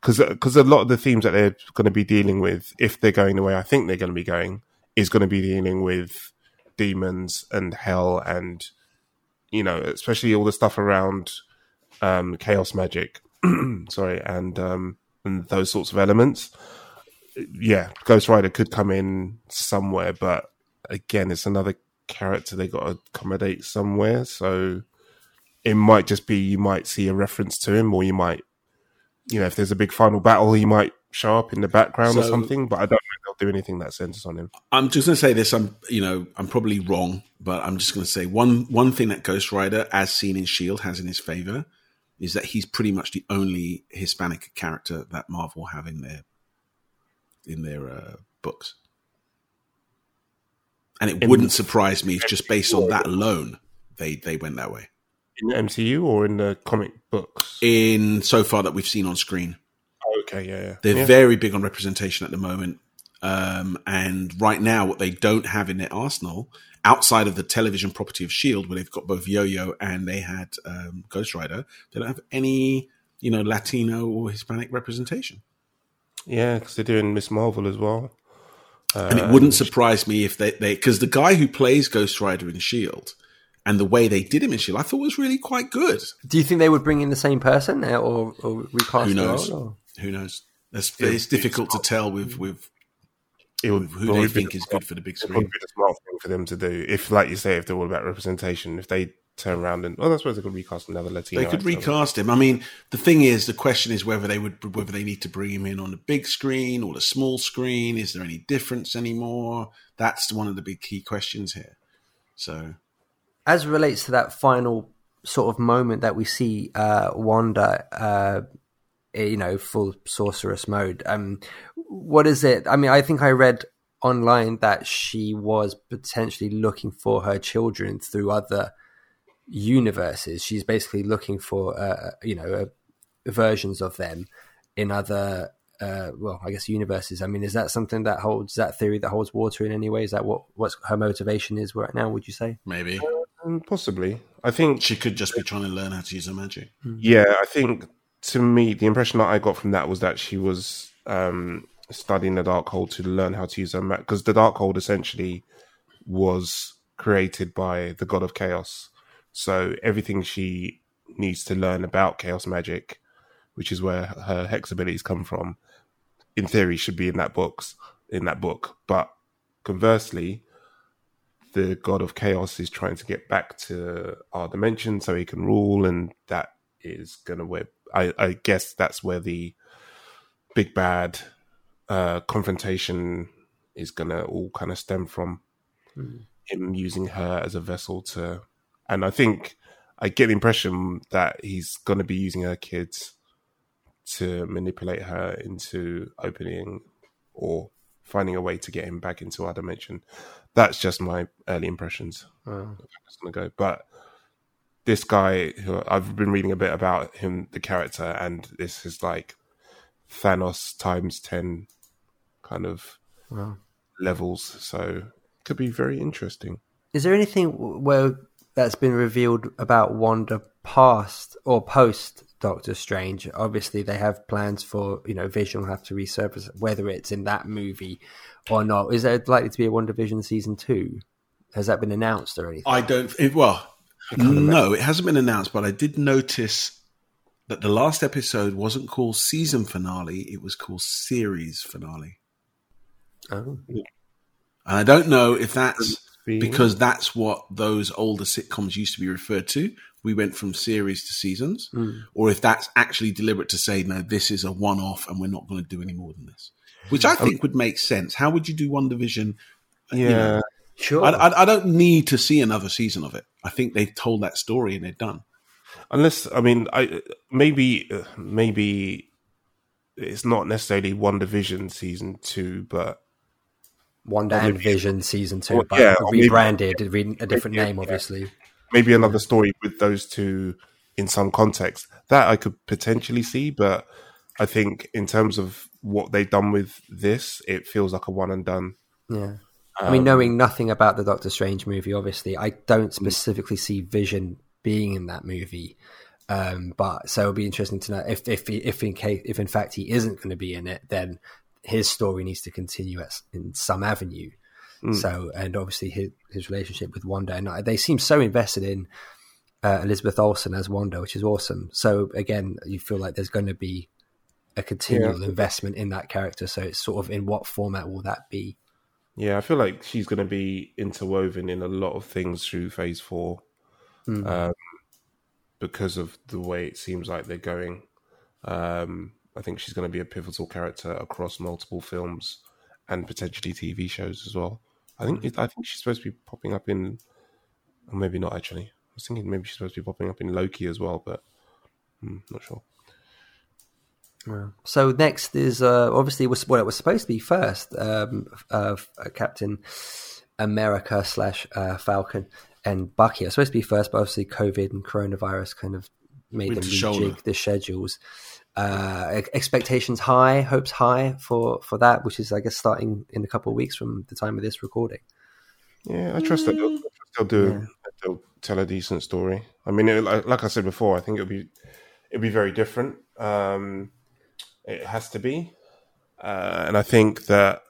because because a lot of the themes that they're going to be dealing with, if they're going the way I think they're going to be going, is going to be dealing with demons and hell and you know, especially all the stuff around um, chaos magic. [CLEARS THROAT] sorry, and um, and those sorts of elements. Yeah, Ghost Rider could come in somewhere, but again, it's another character they got to accommodate somewhere. So it might just be you might see a reference to him, or you might, you know, if there's a big final battle, he might show up in the background or something. But I don't know if they'll do anything that centers on him. I'm just going to say this. I'm, you know, I'm probably wrong, but I'm just going to say one one thing that Ghost Rider, as seen in Shield, has in his favor is that he's pretty much the only Hispanic character that Marvel have in their in their uh, books, and it In- wouldn't surprise me if just based on that alone they they went that way. In the MCU or in the comic books? In so far that we've seen on screen, okay, yeah, yeah. They're yeah. very big on representation at the moment. Um, and right now, what they don't have in their arsenal, outside of the television property of Shield, where they've got both Yo-Yo and they had um, Ghost Rider, they don't have any, you know, Latino or Hispanic representation. Yeah, because they're doing Miss Marvel as well. and it wouldn't surprise me if they, they, because the guy who plays Ghost Rider in Shield and the way they did him in Shield, I thought was really quite good. Do you think they would bring in the same person uh, or, or recast Who the knows? role, or- Who knows? It's, it's difficult to tell with with It would who probably they think the is smart- good for the big it would probably screen. be the smart thing for them to do. If, like you say, if they're all about representation, if they turn around and well, I suppose they could recast another Latino. They could actor. recast him. I mean, the thing is, the question is whether they would whether they need to bring him in on the big screen or the small screen. Is there any difference anymore? That's one of the big key questions here. So as it relates to that final sort of moment that we see uh, Wanda, uh, you know, full sorceress mode. Um, what is it? I mean, I think I read online that she was potentially looking for her children through other universes. She's basically looking for, uh, you know, uh, versions of them in other. Uh, well, I guess universes. I mean, is that something that holds that theory that holds water in any way? Is that what what's her motivation is right now? Would you say? maybe possibly. I think she could just be trying to learn how to use her magic. Yeah, I think to me, the impression that I got from that was that she was um, studying the Darkhold to learn how to use her magic. Because the Darkhold essentially was created by the god of chaos. So everything she needs to learn about chaos magic, which is where her hex abilities come from, in theory should be in that books in that book. But conversely, the god of chaos is trying to get back to our dimension so he can rule, and that is gonna where I, I guess that's where the big bad uh, confrontation is gonna all kind of stem from him using her as a vessel to, and I think I get the impression that he's gonna be using her kids to manipulate her into opening or finding a way to get him back into our dimension. That's just my early impressions. Uh, that's gonna go, but this guy who I've been reading a bit about him, the character, and this is like Thanos times ten kind of Wow. levels. So could be very interesting. Is there anything where that's been revealed about Wanda past or post Doctor Strange? Obviously, they have plans for you know Vision will have to resurface, whether it's in that movie or not. Is there likely to be a WandaVision season two? Has that been announced or anything? I don't. It, well, no, it hasn't been announced, but I did notice that the last episode wasn't called season finale; it was called series finale. Oh. And I don't know if that's because that's what those older sitcoms used to be referred to. We went from series to seasons, hmm. or if that's actually deliberate to say, no, this is a one off and we're not going to do any more than this, which I think would make sense. How would you do WandaVision? Yeah, Sure. I, I, I don't need to see another season of it. I think they've told that story and they're done. unless I mean, I maybe uh, maybe it's not necessarily WandaVision season two, but Wanda and Vision season two, Well, but yeah, or maybe- rebranded, a different maybe- name, yeah. obviously. maybe another story with those two in some context that I could potentially see, but I think in terms of what they've done with this, it feels like a one and done. Yeah. I mean, knowing nothing about the Doctor Strange movie, obviously, I don't specifically see Vision being in that movie. Um, but so it'll be interesting to know if if if in case if in fact he isn't going to be in it, then his story needs to continue at, in some avenue. So and obviously his his relationship with Wanda and I- they seem so invested in uh, Elizabeth Olsen as Wanda, which is awesome. So again, you feel like there's going to be a continual investment in that character. So it's sort of in what format will that be? Yeah, I feel like she's going to be interwoven in a lot of things through Phase Four, um, because of the way it seems like they're going. Um, I think she's going to be a pivotal character across multiple films and potentially TV shows as well. I think it, I think she's supposed to be popping up in, or maybe not actually. I was thinking maybe she's supposed to be popping up in Loki as well, but hmm, not sure. So next is uh, obviously was what it was supposed to be first. Um, uh, Captain America slash uh, Falcon and Bucky are supposed to be first, but obviously COVID and coronavirus kind of made With them the rejig the schedules. Uh, expectations high, hopes high for for that, which is I guess starting in a couple of weeks from the time of this recording. Yeah, I trust that they'll, I trust they'll do. They'll tell a decent story. I mean, it, like, like I said before, I think it'll be it'll be very different. Um, it has to be, uh, and I think that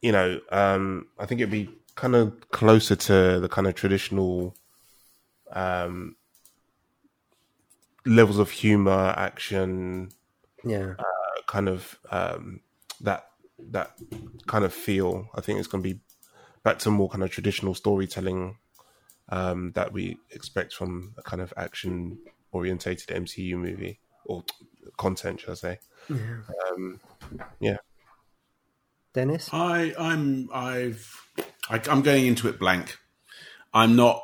you know, um, I think it'd be kind of closer to the kind of traditional um, levels of humor, action, Yeah, uh, kind of um, that that kind of feel. I think it's going to be back to more kind of traditional storytelling um, that we expect from a kind of action orientated MCU movie or content, shall I say? Um, yeah, Dennis. I, I'm, I've, I, I'm going into it blank. I'm not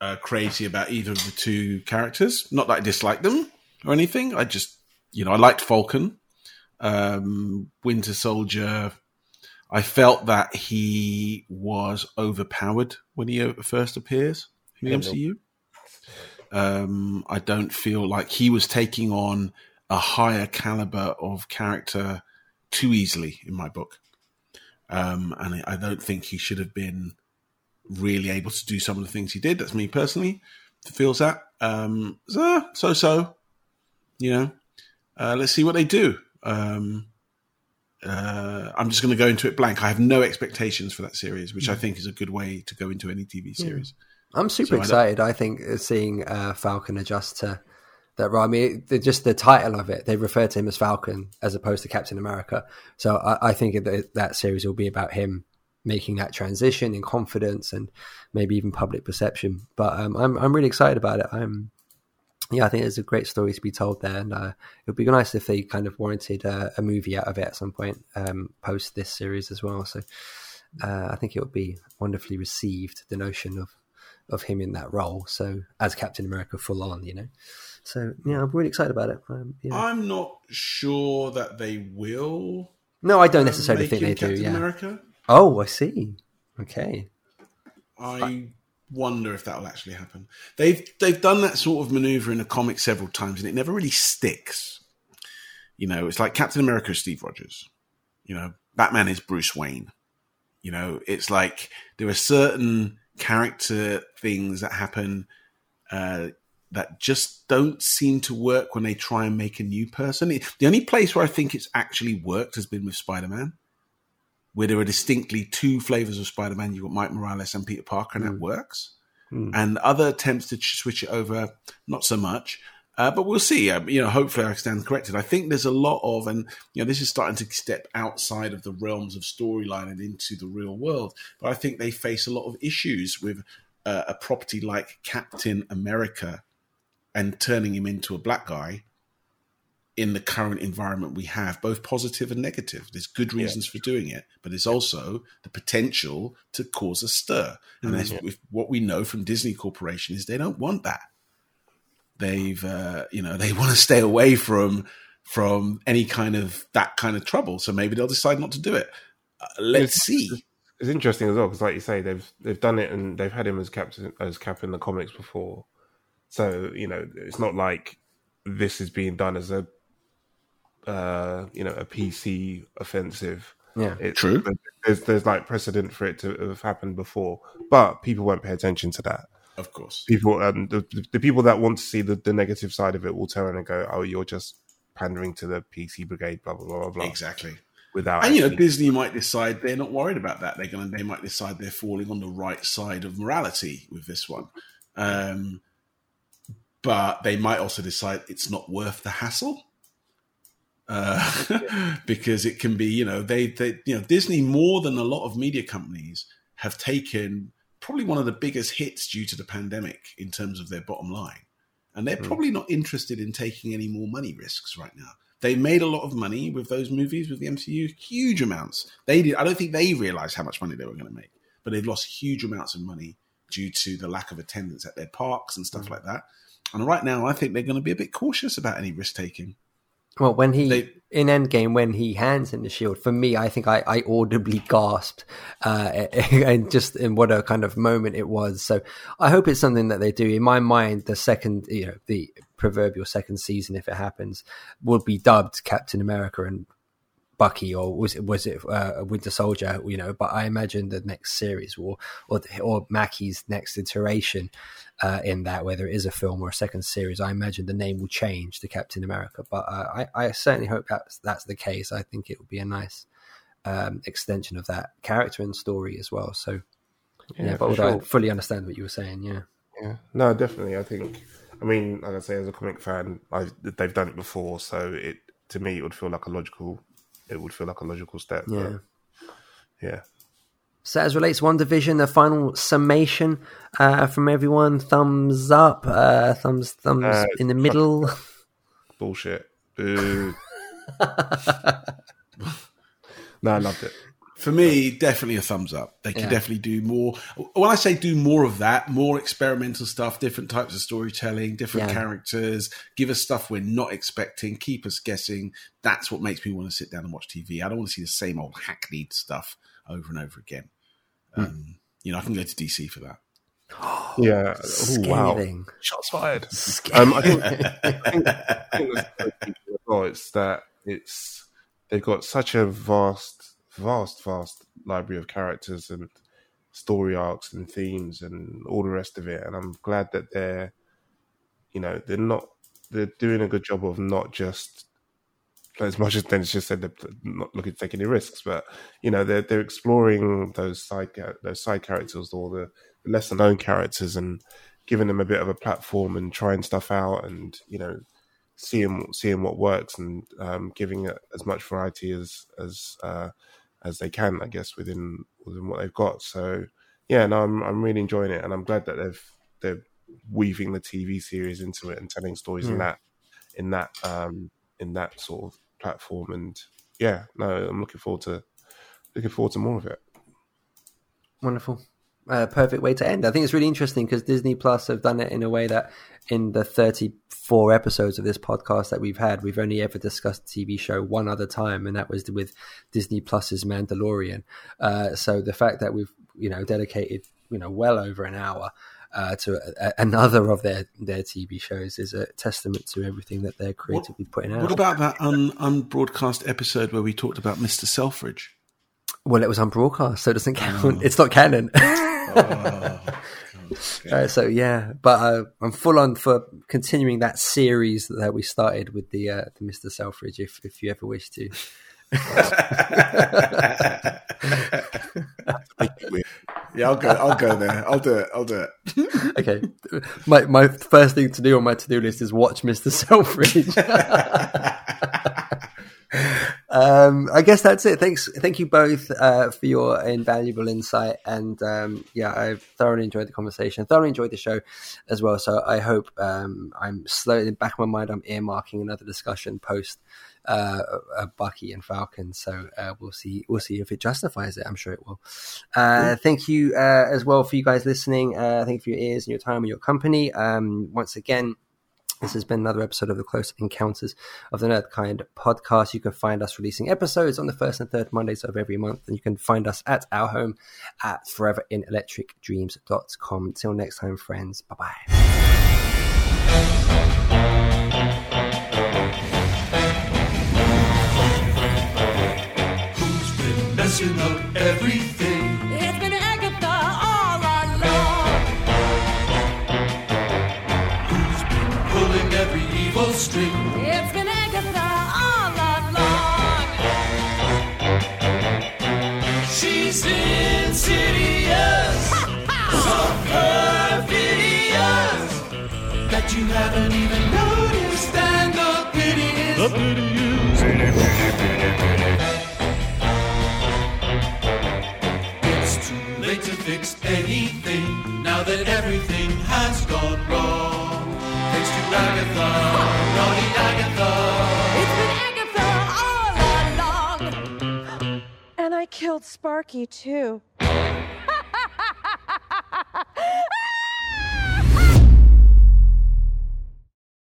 uh, crazy about either of the two characters. Not that I dislike them or anything. I just, you know, I liked Falcon, um, Winter Soldier. I felt that he was overpowered when he uh, first appears in the MCU. Um, I don't feel like he was taking on a higher caliber of character too easily in my book. Um, and I- don't think he should have been really able to do some of the things he did. That's me personally. Feels that. Um, so so so. You know, uh, let's see what they do. Um, uh, I'm just going to go into it blank. I have no expectations for that series, which I Mm. think is a good way to go into any TV series. I'm super So excited. I, think uh, seeing uh, Falcon adjust to that role. I mean, just the title of it, they refer to him as Falcon as opposed to Captain America. So I, I think that that series will be about him making that transition in confidence and maybe even public perception. But um, I'm I'm really excited about it. I'm yeah, I think there's a great story to be told there, and uh, it would be nice if they kind of warranted uh, a movie out of it at some point um, post this series as well. So uh, I think it would be wonderfully received. The notion of of him in that role, so as Captain America full on, you know. So yeah, I'm really excited about it. Um, yeah. I'm not sure that they will. no, I don't necessarily think they do. Yeah. America. Oh, I see. Okay. I wonder if that will actually happen. They've they've done that sort of maneuver in the comic several times, and it never really sticks. You know, it's like Captain America is Steve Rogers. You know, Batman is Bruce Wayne. You know, it's like there are certain character things that happen uh, that just don't seem to work when they try and make a new person. The only place where I think it's actually worked has been with Spider Man where there are distinctly two flavors of Spider-Man. You've got Miles Morales and Peter Parker, and that works. Mm. And other attempts to switch it over, not so much. Uh, but we'll see. Um, you know, hopefully I stand corrected. I think there's a lot of, and you know, this is starting to step outside of the realms of storyline and into the real world. But I think they face a lot of issues with uh, a property like Captain America and turning him into a black guy in the current environment we have, both positive and negative. There's good reasons for doing it, but there's also the potential to cause a stir. And that's with what we know from Disney Corporation is they don't want that. They've, uh, you know, they want to stay away from from any kind of that kind of trouble. So maybe they'll decide not to do it. Uh, let's see. It's interesting as well because, like you say, they've they've done it and they've had him as captain as cap in the comics before. So you know, it's not like this is being done as a uh, you know a PC offensive. Yeah. It, True. There's there's like precedent for it to have happened before, but people won't pay attention to that. Of course. People, um, the, the people that want to see the, the negative side of it will turn and go, "Oh, you're just pandering to the PC brigade." Blah blah blah blah. Exactly. Without And you know, Disney might decide they're not worried about that. They're going to, they might decide they're falling on the right side of morality with this one. Um, but they might also decide it's not worth the hassle. Uh, [LAUGHS] because it can be, you know, they, they, you know, Disney more than a lot of media companies have taken probably one of the biggest hits due to the pandemic in terms of their bottom line. And they're hmm. probably not interested in taking any more money risks right now. They made a lot of money with those movies with the MCU, huge amounts. They did. I don't think they realized how much money they were going to make, but they've lost huge amounts of money due to the lack of attendance at their parks and stuff hmm. like that. And right now, I think they're going to be a bit cautious about any risk taking. Well, when he They- in Endgame, when he hands him the shield, for me, I think I, I audibly gasped, uh, [LAUGHS] and just in what a kind of moment it was. So I hope it's something that they do. In my mind, the second, you know, the proverbial second season, if it happens, will be dubbed Captain America and Bucky, or was it was it uh, Winter Soldier? You know, but I imagine the next series will, or or Mackie's next iteration uh, in that, whether it is a film or a second series, I imagine the name will change to Captain America. But uh, I, I certainly hope that's that's the case. I think it would be a nice um, extension of that character and story as well. So yeah, Yeah, but although I fully understand what you were saying, yeah. Yeah, no, definitely. I think. I mean, like I say, as a comic fan, I, they've done it before, so it to me it would feel like a logical. It would feel like a logical step. Yeah. yeah. So as relates WandaVision, the final summation uh, from everyone: thumbs up, uh, thumbs thumbs Uh, in the middle. Bullshit. [LAUGHS] No, I loved it. For me, definitely a thumbs up. They can Yeah. definitely do more. When I say do more of that, more experimental stuff, different types of storytelling, different Yeah. characters, give us stuff we're not expecting, keep us guessing. That's what makes me want to sit down and watch TV. I don't want to see the same old hackneyed stuff over and over again. Hmm. Um, you know, I can go to DC for that. [GASPS] Yeah. Ooh, wow. Shots fired. Scathing. Um, I think, I think, [LAUGHS] I think that's the thing as well. It's that it's they've got such a vast, vast, vast library of characters and story arcs and themes and all the rest of it. And I'm glad that they're, you know, they're not they're doing a good job of not just as much as Dennis just said, they're not looking to take any risks, but you know they're they're exploring those side those side characters or the, lesser known characters and giving them a bit of a platform and trying stuff out and you know seeing seeing what works and um, giving it as much variety as as uh, as they can, I guess, within within what they've got. So yeah, no, I'm I'm really enjoying it, and I'm glad that they've they're weaving the TV series into it and telling stories mm. in hmm. that in that um, in that sort of platform. And yeah, no, I'm looking forward to looking forward to more of it. Wonderful. Uh, perfect way to end. I think it's really interesting because Disney Plus have done it in a way that in the 34 episodes of this podcast that we've had, we've only ever discussed TV show one other time, and that was with Disney Plus's Mandalorian. Uh, so the fact that we've you know dedicated you know well over an hour uh, to a, a, another of their their TV shows is a testament to everything that they're creatively what, putting out. What about that un, unbroadcast episode where we talked about Mister Selfridge? Well, it was unbroadcast, so it doesn't count. Oh. It's not canon. oh. [LAUGHS] Uh, so yeah, but uh, I'm full on for continuing that series that we started with the uh, the Mister Selfridge. If if you ever wish to. [LAUGHS] yeah, I'll go. I'll go there. I'll do it. I'll do it. [LAUGHS] okay. My my first thing to do on my to do list is watch Mister Selfridge. Um, I guess that's it. Thanks, thank you both uh, for your invaluable insight, and um, yeah, I've thoroughly enjoyed the conversation. Thoroughly enjoyed the show as well. So I hope um, I'm slowly back in my mind. I'm earmarking another discussion post uh, uh, Bucky and Falcon. So uh, we'll see. We'll see if it justifies it. I'm sure it will. Uh, thank you uh, as well for you guys listening. Uh, thank you for your ears and your time and your company. Um, once again. This has been another episode of the Close Encounters of the Nerd Kind podcast. You can find us releasing episodes on the first and third Mondays of every month, and you can find us at our home at foreverinelectricdreams.com. Till next time, friends. Bye bye. Insidious, so perfidious that you haven't even noticed, and the pity is. The pity is. fix anything now that everything has gone wrong. Thanks to Agatha, naughty killed Sparky, too. [LAUGHS]